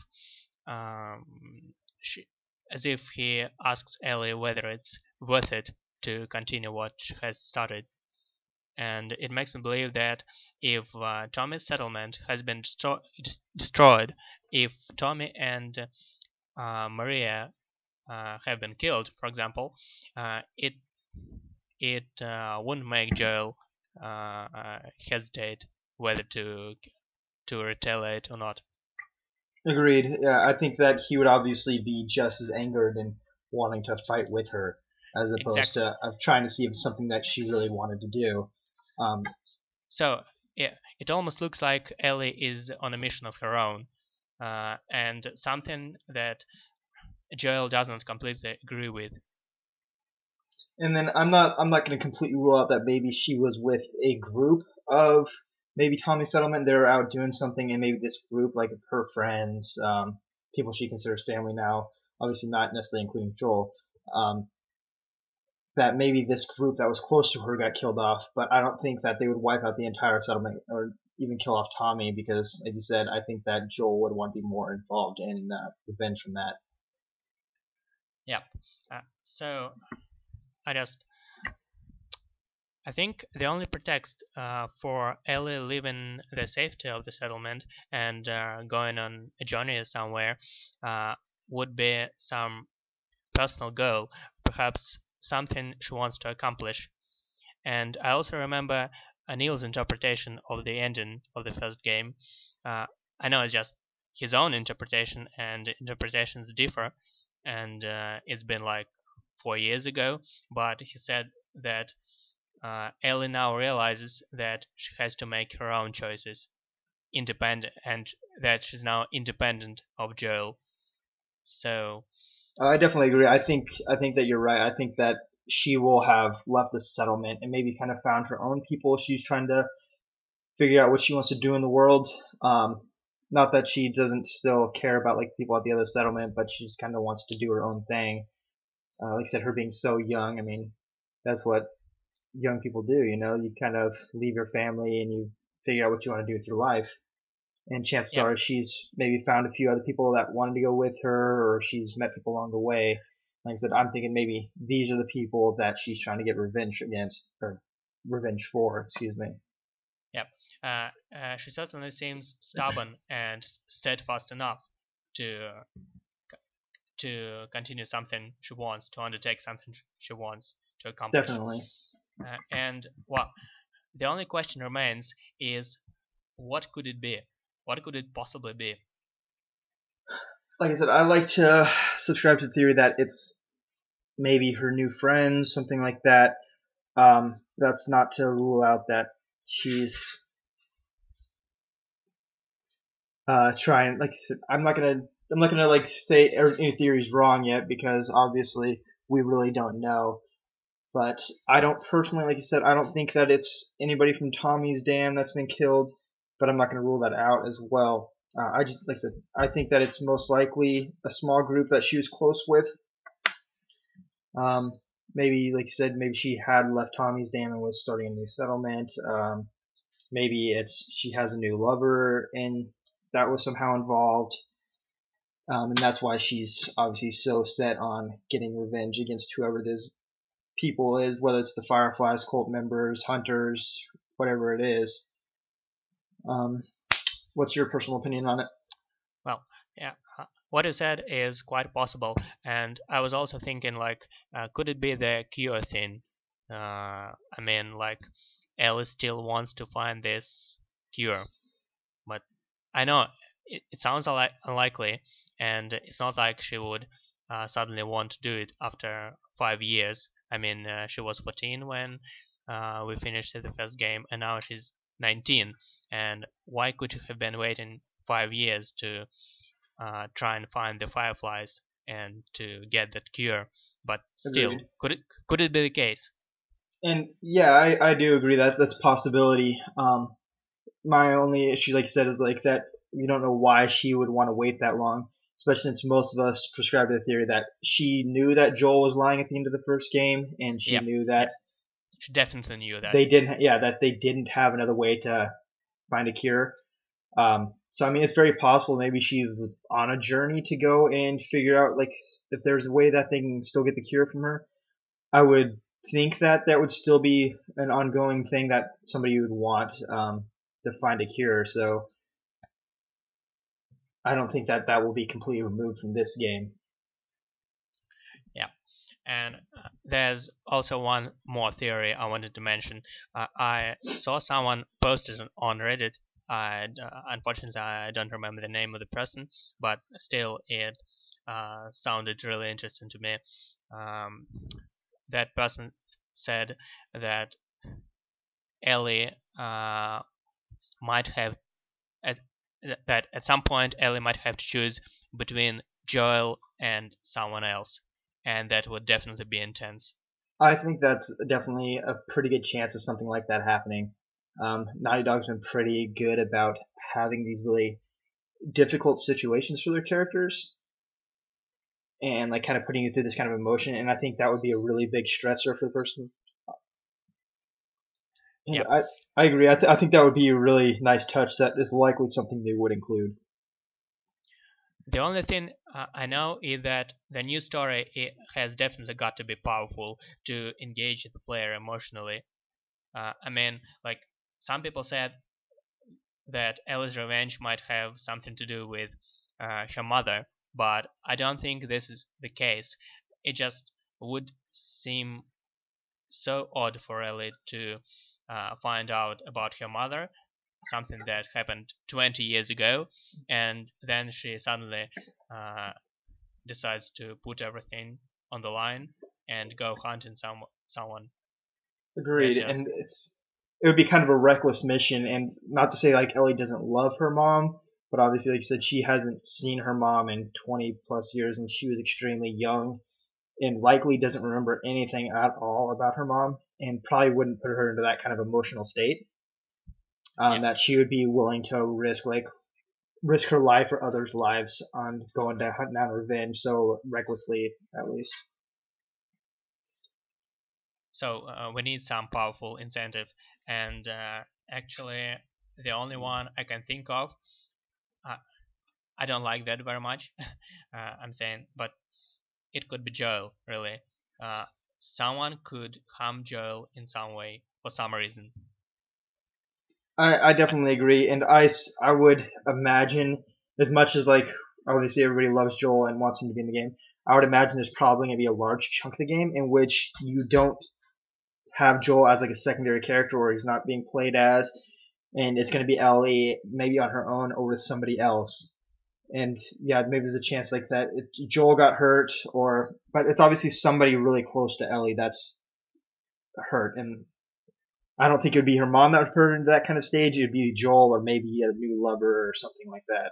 Um, she, as if he asks Ellie whether it's worth it to continue what has started. And it makes me believe that if uh, Tommy's settlement has been destro- destroyed, if Tommy and uh, Maria uh, have been killed, for example, uh, it it uh, wouldn't make Joel uh, uh, hesitate whether to to retaliate or not. Agreed. Yeah, I think that he would obviously be just as angered and wanting to fight with her, as opposed Exactly. to of trying to see if it's something that she really wanted to do. Um, So yeah, it almost looks like Ellie is on a mission of her own, uh, and something that Joel doesn't completely agree with. and then I'm not I'm not going to completely rule out that maybe she was with a group of maybe Tommy Settlement. They're out doing something, and maybe this group, like her friends, um, people she considers family now, obviously not necessarily including Joel. Um, that maybe this group that was close to her got killed off, but I don't think that they would wipe out the entire settlement or even kill off Tommy because, like you said, I think that Joel would want to be more involved in uh, revenge from that. Yep. Uh, so I just I think the only pretext uh, for Ellie leaving the safety of the settlement and uh, going on a journey somewhere uh, would be some personal goal, perhaps something she wants to accomplish. And I also remember Neil's interpretation of the ending of the first game. Uh, I know it's just his own interpretation, and interpretations differ. And uh, it's been like four years ago, but he said that uh, Ellie now realizes that she has to make her own choices, independent, and that she's now independent of Joel. So I definitely agree. I think I think that you're right. I think that she will have left the settlement and maybe kind of found her own people. She's trying to figure out what she wants to do in the world. Um, not that she doesn't still care about like people at the other settlement, but she just kind of wants to do her own thing. Uh, like I said, her being so young. I mean, that's what young people do. You know, you kind of leave your family and you figure out what you want to do with your life. And chances Yeah. are she's maybe found a few other people that wanted to go with her, or she's met people along the way. Like I said, I'm thinking maybe these are the people that she's trying to get revenge against, or revenge for, excuse me. uh, uh, she certainly seems stubborn and steadfast enough to to continue something she wants, to undertake something she wants to accomplish. Definitely. Uh, and well, the only question remains is what could it be? What could it possibly be? Like I said, I like to subscribe to the theory that it's maybe her new friends, something like that. Um, that's not to rule out that she's uh, trying. Like I said, I'm not gonna. I'm not gonna like say any theories wrong yet because obviously we really don't know. But I don't personally, like you said, I don't think that it's anybody from Tommy's Dam that's been killed. But I'm not gonna rule that out as well. Uh, I just, like I said, I think that it's most likely a small group that she was close with. Um, maybe, like you said, maybe she had left Tommy's Dam and was starting a new settlement. Um, maybe it's she has a new lover and that was somehow involved. Um, and that's why she's obviously so set on getting revenge against whoever this people is, whether it's the Fireflies, cult members, hunters, whatever it is. Um, what's your personal opinion on it? Well, yeah, uh, what you said is quite possible, and I was also thinking like, uh, could it be the cure thing? Uh, I mean, like, Ellie still wants to find this cure, but I know it, it sounds unli- unlikely, and it's not like she would uh, suddenly want to do it after five years. I mean, uh, she was 14 when uh, we finished the first game, and now she's 19. And why could you have been waiting five years to uh, try and find the fireflies and to get that cure? But still, Agreed. could it could it be the case? And yeah, I, I do agree that that's a possibility. Um, my only issue, like I said, is like that we don't know why she would want to wait that long, especially since most of us prescribe the theory that she knew that Joel was lying at the end of the first game, and she Yep. knew that Definitely knew that. they didn't, yeah, that they didn't have another way to find a cure. Um, so I mean, it's very possible maybe she was on a journey to go and figure out like if there's a way that they can still get the cure from her. I would think that that would still be an ongoing thing that somebody would want um, to find a cure. So I don't think that that will be completely removed from this game. And uh, there's also one more theory I wanted to mention. Uh, I saw someone posted on- on Reddit. I uh, unfortunately I don't remember the name of the person, but still it uh, sounded really interesting to me. Um, that person said that Ellie uh, might have at that at some point Ellie might have to choose between Joel and someone else, and that would definitely be intense. I think that's definitely a pretty good chance of something like that happening. Um, Naughty Dog's been pretty good about having these really difficult situations for their characters and like kind of putting you through this kind of emotion and I think that would be a really big stressor for the person. And Yeah. I, I agree. I, th- I think that would be a really nice touch that is likely something they would include. The only thing uh, I know is that the new story has definitely got to be powerful to engage the player emotionally. Uh, I mean, like some people said that Ellie's revenge might have something to do with uh, her mother, but I don't think this is the case. It just would seem so odd for Ellie to uh, find out about her mother, something that happened 20 years ago, and then she suddenly uh, decides to put everything on the line and go hunting some someone. Agreed, just- and it's it would be kind of a reckless mission, and not to say like Ellie doesn't love her mom, but obviously, like you said, she hasn't seen her mom in 20 plus years, and she was extremely young, and likely doesn't remember anything at all about her mom, and probably wouldn't put her into that kind of emotional state. Um, Yeah. That she would be willing to risk like risk her life or others' lives on going to hunt down revenge so recklessly, at least. So uh, we need some powerful incentive, and uh, actually, the only one I can think of, uh, I don't like that very much. uh, I'm saying, but it could be Joel. Really, uh, someone could harm Joel in some way for some reason. I, I definitely agree, and I, I would imagine as much as like obviously everybody loves Joel and wants him to be in the game. I would imagine there's probably going to be a large chunk of the game in which you don't have Joel as like a secondary character, or he's not being played as, and it's going to be Ellie maybe on her own or with somebody else. And yeah, maybe there's a chance like that it, Joel got hurt, or but it's obviously somebody really close to Ellie that's hurt, and I don't think it would be her mom that would put her into that kind of stage. It would be Joel or maybe a new lover or something like that.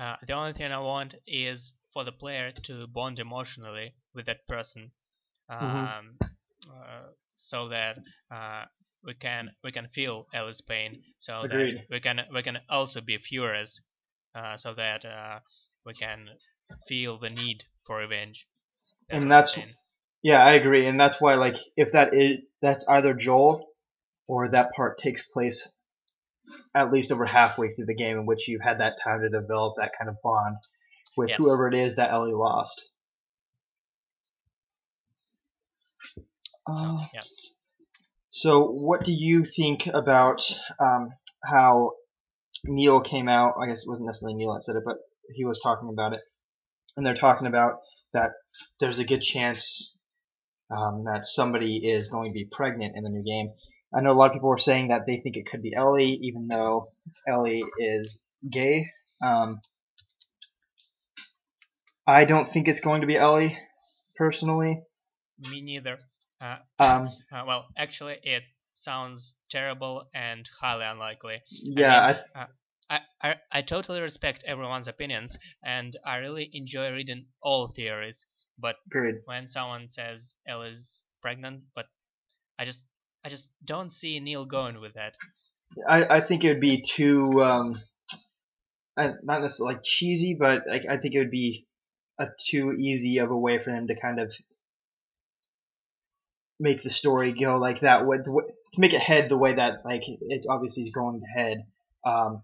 Uh, the only thing I want is for the player to bond emotionally with that person, um, Mhm. uh, so that uh, we can we can feel Ellie's pain, so Agreed. that we can we can also be furious, uh, so that uh, we can feel the need for revenge. And that's-. Yeah, I agree, and that's why like if that is that's either Joel or that part takes place at least over halfway through the game in which you've had that time to develop that kind of bond with whoever it is that Ellie lost. So, Uh, yeah. So, what do you think about um, how Neil came out? I guess it wasn't necessarily Neil that said it, but he was talking about it, and they're talking about that there's a good chance um, that somebody is going to be pregnant in the new game. I know a lot of people were saying that they think it could be Ellie, even though Ellie is gay. Um, I don't think it's going to be Ellie, personally. Me neither. Uh, Um, uh, well, actually, it sounds terrible and highly unlikely. yeah, I, I, I, I totally respect everyone's opinions, and I really enjoy reading all theories. But agreed. when someone says Ellie is pregnant, but I just I just don't see Neil going with that. I, I think it would be too um, uh, not necessarily like cheesy, but I, I think it would be a too easy of a way for them to kind of make the story go like that. Way- to make it head the way that like it obviously is going to head. Um,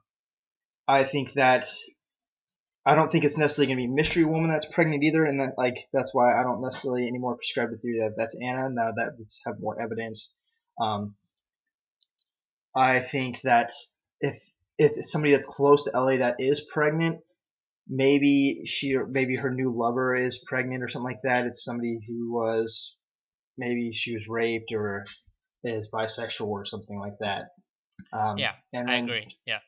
I think that I don't think it's necessarily going to be Mystery Woman that's pregnant either, and that, like that's why I don't necessarily anymore prescribe the theory that that's Anna. Now that we have more evidence, um, I think that if it's somebody that's close to Ellie that is pregnant, maybe she maybe her new lover is pregnant or something like that. It's somebody who was maybe she was raped or is bisexual or something like that. Um, Yeah, and I agree. Yeah,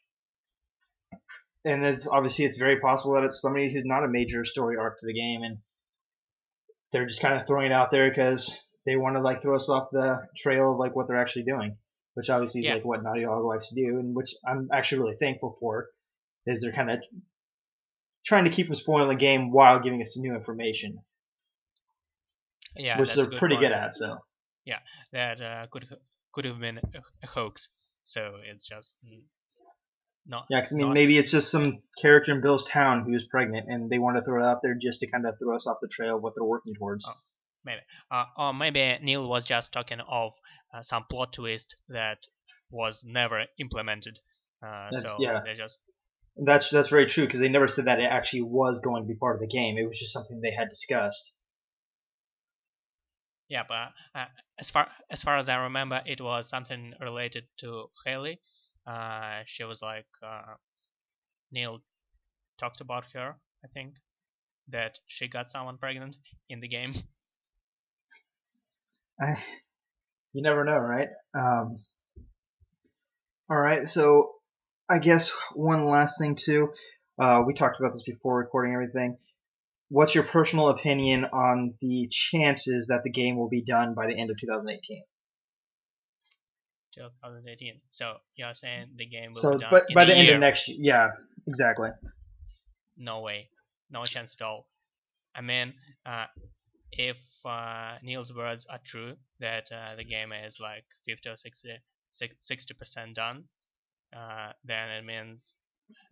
and it's obviously it's very possible that it's somebody who's not a major story arc to the game, and they're just kind of throwing it out there because they want to like throw us off the trail of like what they're actually doing, which obviously is like what Naughty Dog likes to do, and which I'm actually really thankful for, is they're kind of trying to keep from spoiling the game while giving us new information, yeah, which they're pretty point. good at. So yeah, That uh, could could have been a, a hoax. So it's just mm, not. yeah, 'cause I mean not- maybe it's just some character in Bill's town who's pregnant, and they want to throw it out there just to kind of throw us off the trail of what they're working towards. Oh. Uh, or maybe Neil was just talking of uh, some plot twist that was never implemented. Uh, That's- so yeah. they just That's that's very true because they never said that it actually was going to be part of the game. It was just something they had discussed. yeah. But uh, as far as far as I remember, it was something related to Haley. Uh, she was like uh, Neil talked about her. I think that she got someone pregnant in the game. I, you never know, right? Um, all right, so I guess one last thing too. Uh, we talked about this before recording everything. What's your personal opinion on the chances that the game will be done by the end of 2018? 2018. So you're saying the game will So, be done but by the end year? of next year, yeah, exactly. no way, no chance at all. I mean, uh, if uh, Neil's words are true, that uh, the game is like 50 or 60, 60 percent done, uh, then it means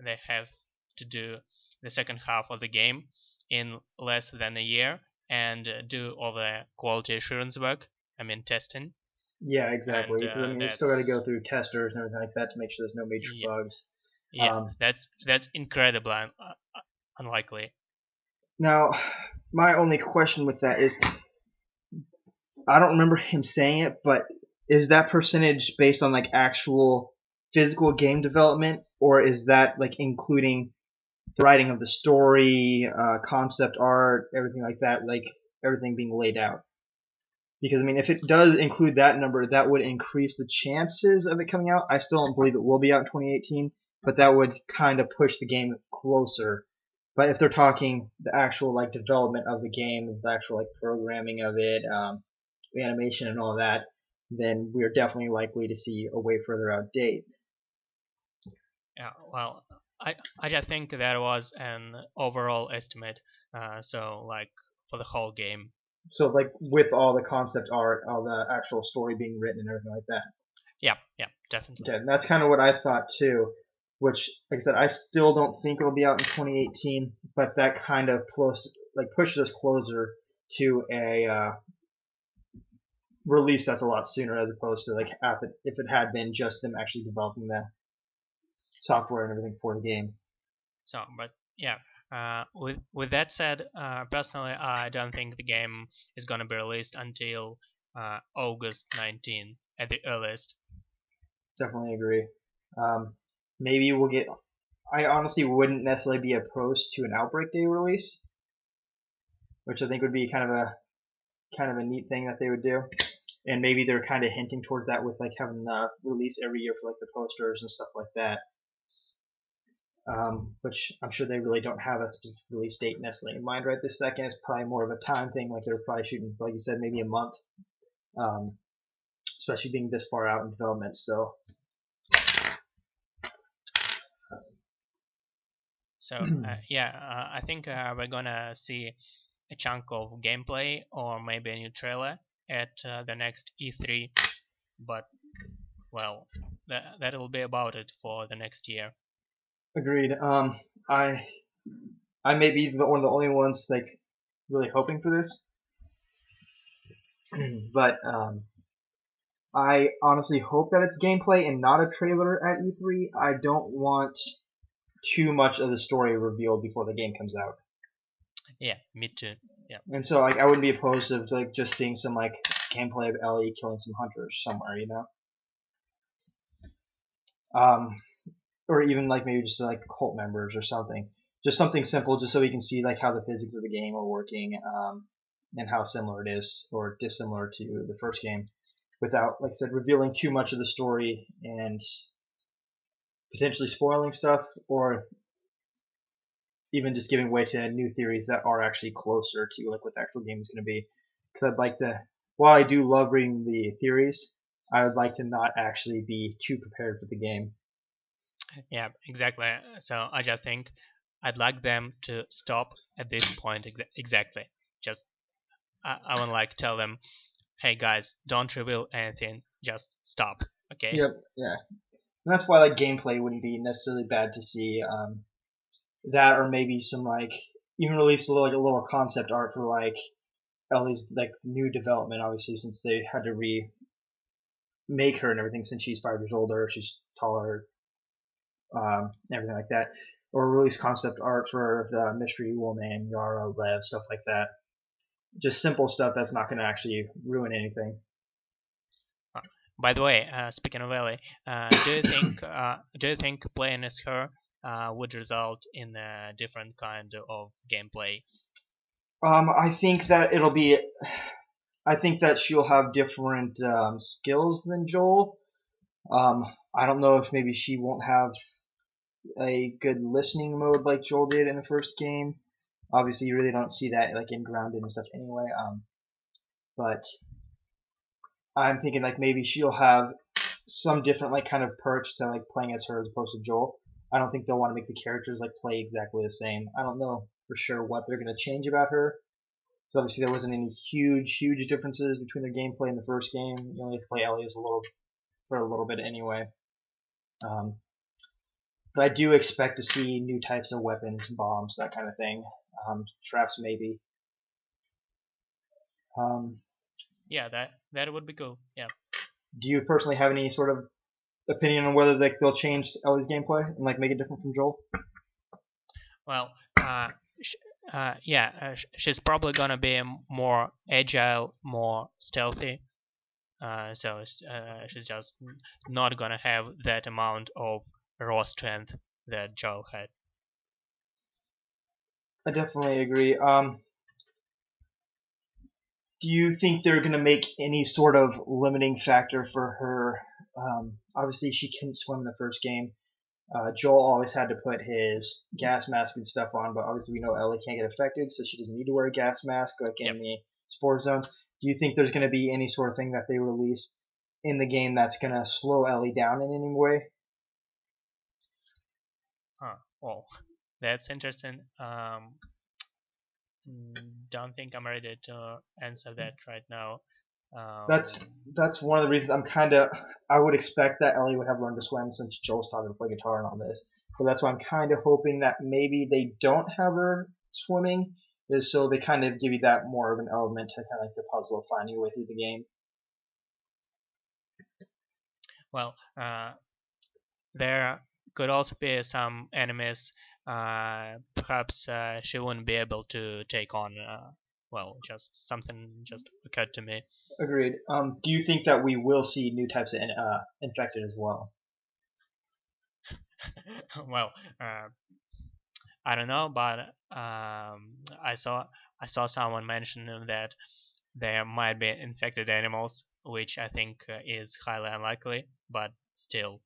they have to do the second half of the game in less than a year and uh, do all the quality assurance work. I mean, testing. Yeah, exactly. And, 'Cause, I uh, mean, you still got to go through testers and everything like that to make sure there's no major Yeah. bugs. Yeah, Um, that's that's incredibly un- uh, uh, unlikely. Now, my only question with that is, I don't remember him saying it, but is that percentage based on like actual physical game development, or is that like including the writing of the story, uh, concept art, everything like that, like everything being laid out? Because I mean, if it does include that number, that would increase the chances of it coming out. I still don't believe it will be out in 2018, but that would kind of push the game closer but if they're talking the actual like development of the game, the actual like programming of it, um, the animation and all that, then we're definitely likely to see a way further out date. Yeah, well, I I just think that was an overall estimate. Uh, so like for the whole game. So like with all the concept art, all the actual story being written and everything like that. Yeah, yeah, definitely. Okay, and that's kind of what I thought too. Which, like I said, I still don't think it'll be out in 2018, but that kind of close, like pushes us closer to a uh, release that's a lot sooner, as opposed to like if it, if it had been just them actually developing the software and everything for the game. So, but yeah. Uh, with with that said, uh, personally, I don't think the game is gonna be released until uh, August 19 at the earliest. Definitely agree. Um, maybe we'll get. I honestly wouldn't necessarily be opposed to an Outbreak Day release, which I think would be kind of a kind of a neat thing that they would do. And maybe they're kind of hinting towards that with like having the release every year for like the posters and stuff like that. Um, which I'm sure they really don't have a specific release date necessarily in mind right this second. It's probably more of a time thing, like they're probably shooting, like you said, maybe a month. Um, especially being this far out in development still. So uh, yeah, uh, I think uh, we're gonna see a chunk of gameplay or maybe a new trailer at uh, the next E3, but well, that that will be about it for the next year. Agreed. Um, I I may be the, one of the only ones like really hoping for this, but um, I honestly hope that it's gameplay and not a trailer at E3. I don't want too much of the story revealed before the game comes out, Yeah, me too. Yeah, and so like I wouldn't be opposed to like just seeing some like gameplay of Ellie killing some hunters somewhere, you know. Um, or even like maybe just like cult members or something. Just something simple, just so we can see like how the physics of the game are working, um, and how similar it is or dissimilar to the first game, without, like I said, revealing too much of the story and potentially spoiling stuff, or even just giving way to new theories that are actually closer to like what the actual game is going to be. Because I'd like to, while I do love reading the theories, I would like to not actually be too prepared for the game. Yeah, exactly. So I just think I'd like them to stop at this point exa- exactly. Just I, I would like tell them, hey guys, don't reveal anything. Just stop. Okay. Yep, yeah. And that's why like gameplay wouldn't be necessarily bad to see. Um, that or maybe some like even release a little like a little concept art for like Ellie's like new development. Obviously, since they had to re make her and everything since she's five years older, she's taller, um, everything like that. Or release concept art for the mystery woman, Yara, Lev, stuff like that. Just simple stuff that's not going to actually ruin anything. By the way, uh, speaking of Ellie, uh, do you think uh, do you think playing as her uh, would result in a different kind of gameplay? Um, I think that it'll be. I think that she'll have different um, skills than Joel. Um, I don't know if maybe she won't have a good listening mode like Joel did in the first game. Obviously, you really don't see that like in Grounded and stuff anyway. Um, but I'm thinking like maybe she'll have some different like kind of perks to like playing as her as opposed to Joel. I don't think they'll want to make the characters like play exactly the same. I don't know for sure what they're going to change about her. So obviously there wasn't any huge, huge differences between their gameplay in the first game. You only have to play Ellie as a little for a little bit anyway. Um, but I do expect to see new types of weapons, bombs, that kind of thing. Um, traps maybe. Um, yeah, that that would be cool. Yeah. Do you personally have any sort of opinion on whether like they'll change Ellie's gameplay and like make it different from Joel? Well, uh, uh, yeah, uh, she's probably gonna be more agile, more stealthy. Uh, so uh, she's just not gonna have that amount of raw strength that Joel had. I definitely agree. Um, do you think they're going to make any sort of limiting factor for her? Um, obviously, she couldn't swim in the first game. Uh, Joel always had to put his gas mask and stuff on, but obviously we know Ellie can't get affected, so she doesn't need to wear a gas mask like in yep. the sport zones. Do you think there's going to be any sort of thing that they release in the game that's going to slow Ellie down in any way? Well, that's interesting. Um, don't think I'm ready to answer that right now. Um, that's that's one of the reasons I'm kind of I would expect that Ellie would have learned to swim since Joel started to play guitar and all this. But that's why I'm kind of hoping that maybe they don't have her swimming, is so they kind of give you that more of an element to kind of like the puzzle of finding your way through the game. Well, uh, there could also be some enemies. Uh, perhaps uh, she wouldn't be able to take on uh, well, just something just occurred to me. Agreed. Um, do you think that we will see new types of uh, infected as well? well, uh, I don't know, but um, I saw I saw someone mention that there might be infected animals, which I think uh, is highly unlikely, but still.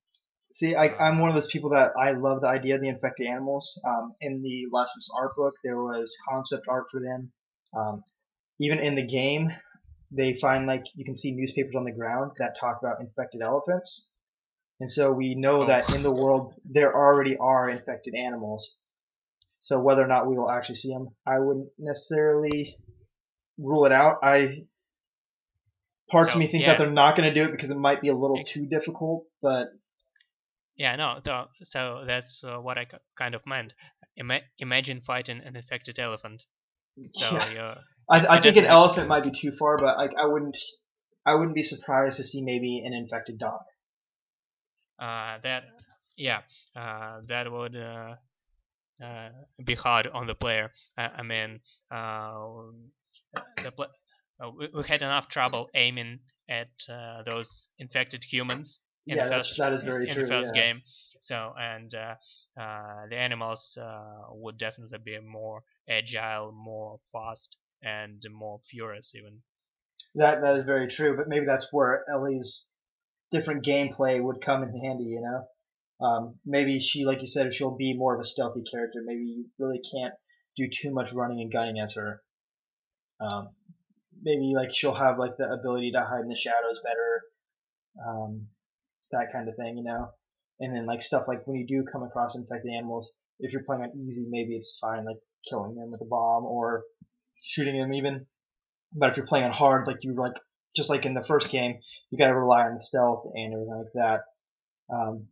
See, I, am one of those people that I love the idea of the infected animals. Um, in the Last of Us art book, there was concept art for them um, even in the game, they find like you can see newspapers on the ground that talk about infected elephants. And so we know oh. that in the world there already are infected animals. So whether or not we will actually see them, I wouldn't necessarily rule it out. I parts so, of me think yeah. that they're not going to do it because it might be a little too difficult, but yeah, no. So that's uh, what I kind of meant. Ima- imagine fighting an infected elephant. So yeah. I, I think an elephant might be too far, but like I wouldn't I wouldn't be surprised to see maybe an infected dog. Uh, that yeah, uh, that would uh, uh, be hard on the player. I, I mean, uh, the pl- uh, we, we, had enough trouble aiming at uh, those infected humans in yeah, the first, that is very in true. the first yeah. game. So and uh, uh, the animals uh, would definitely be more agile, more fast, and more furious even. That that is very true, but maybe that's where Ellie's different gameplay would come in handy. You know, um, maybe she, like you said, she'll be more of a stealthy character. Maybe you really can't do too much running and gunning as her. Um, maybe like she'll have like the ability to hide in the shadows better, um, that kind of thing. You know, and then like stuff like when you do come across infected animals, if you're playing on easy, maybe it's fine, like killing them with a bomb or shooting them even. But if you're playing on hard, like you like just like in the first game, you got to rely on the stealth and everything like that. Um,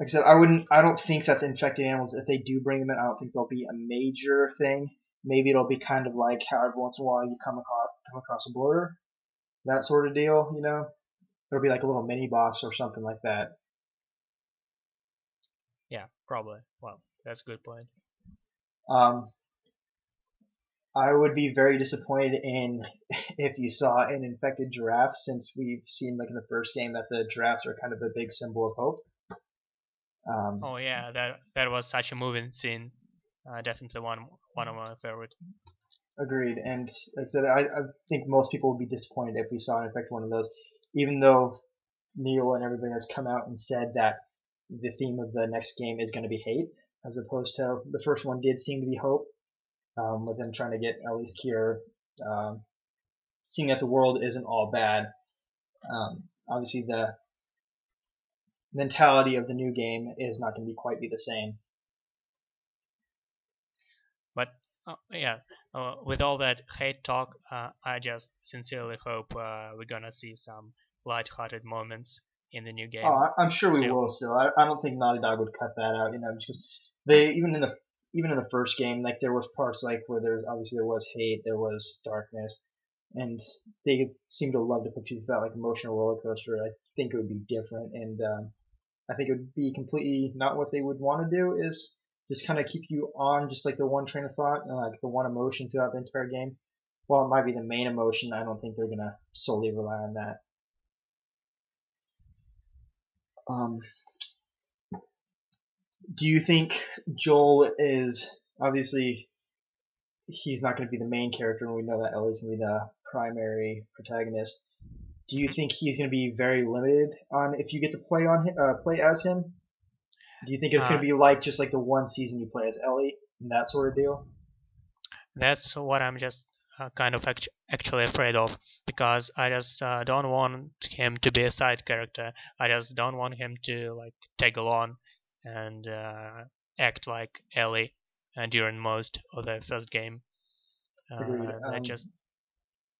like I said, I wouldn't. I don't think that the infected animals, if they do bring them in, I don't think they'll be a major thing. Maybe it'll be kind of like how every once in a while you come across come across a blur, that sort of deal. You know, it'll be like a little mini boss or something like that. Yeah, probably. Well, that's a good point. Um, I would be very disappointed in if you saw an infected giraffe, since we've seen like in the first game that the giraffes are kind of a big symbol of hope. Um, oh yeah, that that was such a moving scene. Uh, definitely one one of my favorite. Agreed, and like I said, I, I think most people would be disappointed if we saw an infected one of those, even though Neil and everybody has come out and said that the theme of the next game is going to be hate, as opposed to the first one did seem to be hope, um, with them trying to get least cure, um, seeing that the world isn't all bad. Um, obviously, the mentality of the new game is not going to be quite be the same. But uh, yeah, uh, with all that hate talk, uh, I just sincerely hope uh, we're gonna see some light-hearted moments in the new game. Oh, I'm sure we will. Still, I, I don't think Naughty Dog would cut that out. You know, because they even in the even in the first game, like there was parts like where there obviously there was hate, there was darkness, and they seem to love to put you through that like emotional roller coaster. I think it would be different, and um, I think it would be completely not what they would want to do. Is just kind of keep you on just like the one train of thought and like the one emotion throughout the entire game. While it might be the main emotion, I don't think they're gonna solely rely on that. Um, do you think Joel is obviously he's not going to be the main character, and we know that Ellie's going to be the primary protagonist. Do you think he's going to be very limited on if you get to play on him, uh, play as him? Do you think it's going Uh, to be like just like the one season you play as Ellie and that sort of deal? That's what I'm just uh, kind of act- actually afraid of because I just uh, don't want him to be a side character. I just don't want him to like tag along and uh, act like Ellie uh, during most of the first game. Uh, Agreed. that Um, just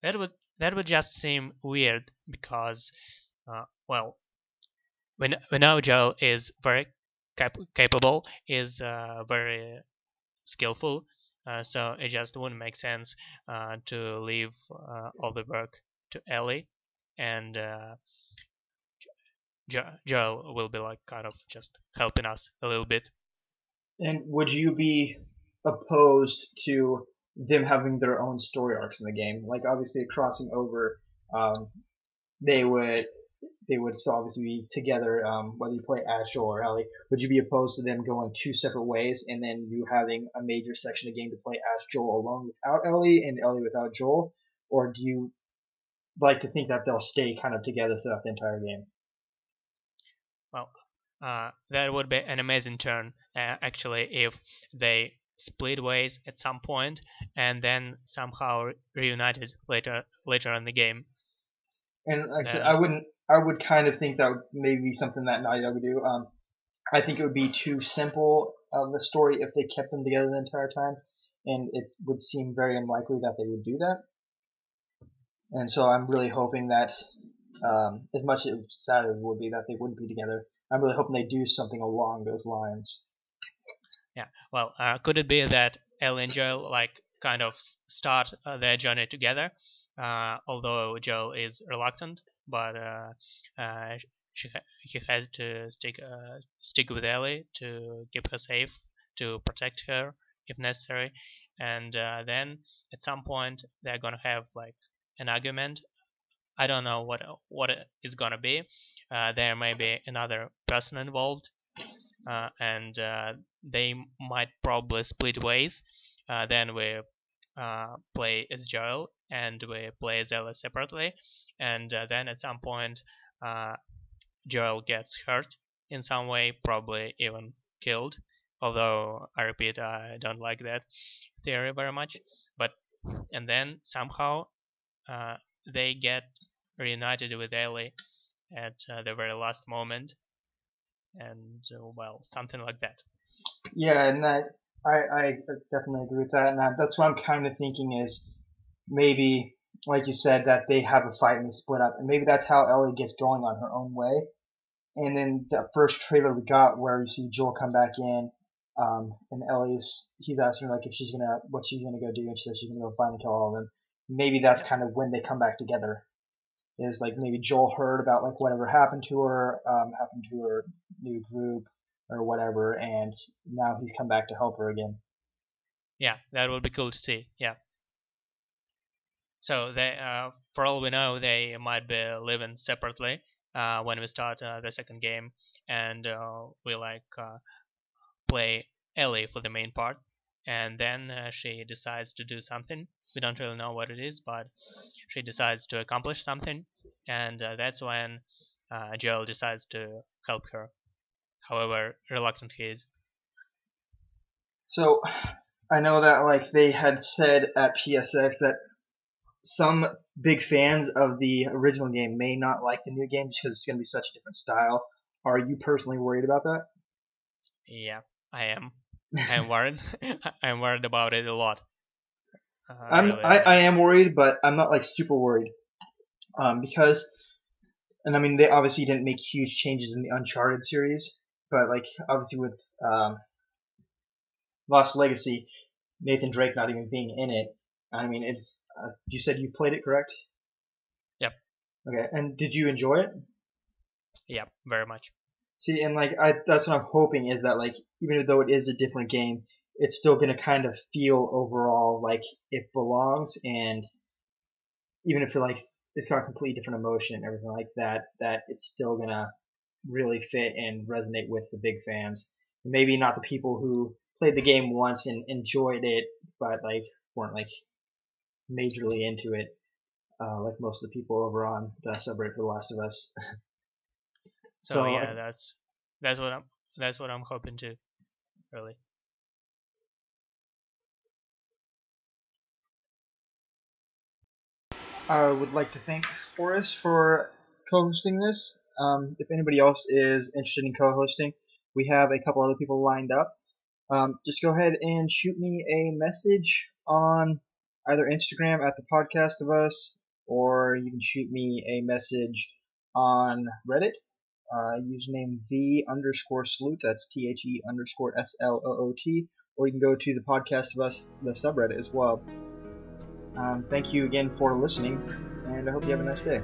that would that would just seem weird because uh, well when we know Joel is very cap- capable, is uh, very skillful, uh, so it just wouldn't make sense uh, to leave uh, all the work to Ellie, and uh, jo- Joel will be like kind of just helping us a little bit. And would you be opposed to them having their own story arcs in the game? Like obviously crossing over, um, they would they would still obviously be together, um, whether you play as Joel or Ellie. Would you be opposed to them going two separate ways and then you having a major section of the game to play as Joel alone without Ellie and Ellie without Joel? Or do you like to think that they'll stay kind of together throughout the entire game? Well, uh, that would be an amazing turn, uh, actually, if they split ways at some point and then somehow reunited later later in the game. And like I said, I wouldn't. I would kind of think that would maybe be something that Naughty Dog would do. Um, I think it would be too simple of a story if they kept them together the entire time, and it would seem very unlikely that they would do that. And so I'm really hoping that, um, as much as sad it would be that they wouldn't be together, I'm really hoping they do something along those lines. Yeah. Well, uh, could it be that Ellie and Joel like kind of start uh, their journey together, uh, although Joel is reluctant, but uh, uh, she ha- he has to stick uh, stick with Ellie to keep her safe, to protect her if necessary, and then at some point they're gonna have like an argument. I don't know what what it is gonna be. There may be another person involved, and they might probably split ways. Uh, then we uh, play as Joel and we play Ellie separately, and uh, then at some point uh, Joel gets hurt in some way, probably even killed. Although I repeat, I don't like that theory very much. But and then somehow uh, they get reunited with Ellie at uh, the very last moment, and uh, well, something like that. Yeah, and that I, I definitely agree with that, and that, that's what I'm kind of thinking is maybe, like you said, that they have a fight and they split up, and maybe that's how Ellie gets going on her own way. And then the first trailer we got, where you see Joel come back in, um, and Ellie's he's asking her like if she's gonna what she's gonna go do, and she says she's gonna go find and kill all of them. Maybe that's kind of when they come back together. Is like maybe Joel heard about like whatever happened to her, um, happened to her new group, or whatever, and now he's come back to help her again. Yeah, that would be cool to see. Yeah. So they, uh, for all we know, they might be living separately uh, when we start uh, the second game, and uh, we like uh, play Ellie for the main part, and then she decides to do something. We don't really know what it is, but she decides to accomplish something, and that's when Joel decides to help her. However reluctant he is. So I know that like they had said at PSX that some big fans of the original game may not like the new game just because it's going to be such a different style. Are you personally worried about that? Yeah, I am. I'm worried. I'm worried about it a lot. Uh, I'm really. I, I am worried, but I'm not like super worried, um, because, and I mean they obviously didn't make huge changes in the Uncharted series, but like obviously with um, Lost Legacy, Nathan Drake not even being in it. I mean, it's. Uh, you said you played it, correct? Yep. Okay, and did you enjoy it? Yep, very much. See, and like I, that's what I'm hoping is that like even though it is a different game, it's still gonna kind of feel overall like it belongs, and even if it like it's got a completely different emotion and everything like that, that it's still gonna really fit and resonate with the big fans. Maybe not the people who played the game once and enjoyed it, but like weren't like majorly into it, uh, like most of the people over on the subreddit for The Last of Us. so, so yeah, that's that's what I'm that's what I'm hoping to, really. I would like to thank Horace for co-hosting this. Um, if anybody else is interested in co-hosting, we have a couple other people lined up. Um, just go ahead and shoot me a message on either Instagram at the podcast of us, or you can shoot me a message on Reddit. Uh, username the underscore salute. That's T H E underscore S L O O T. Or you can go to the podcast of us, the subreddit as well. Um, thank you again for listening, and I hope you have a nice day.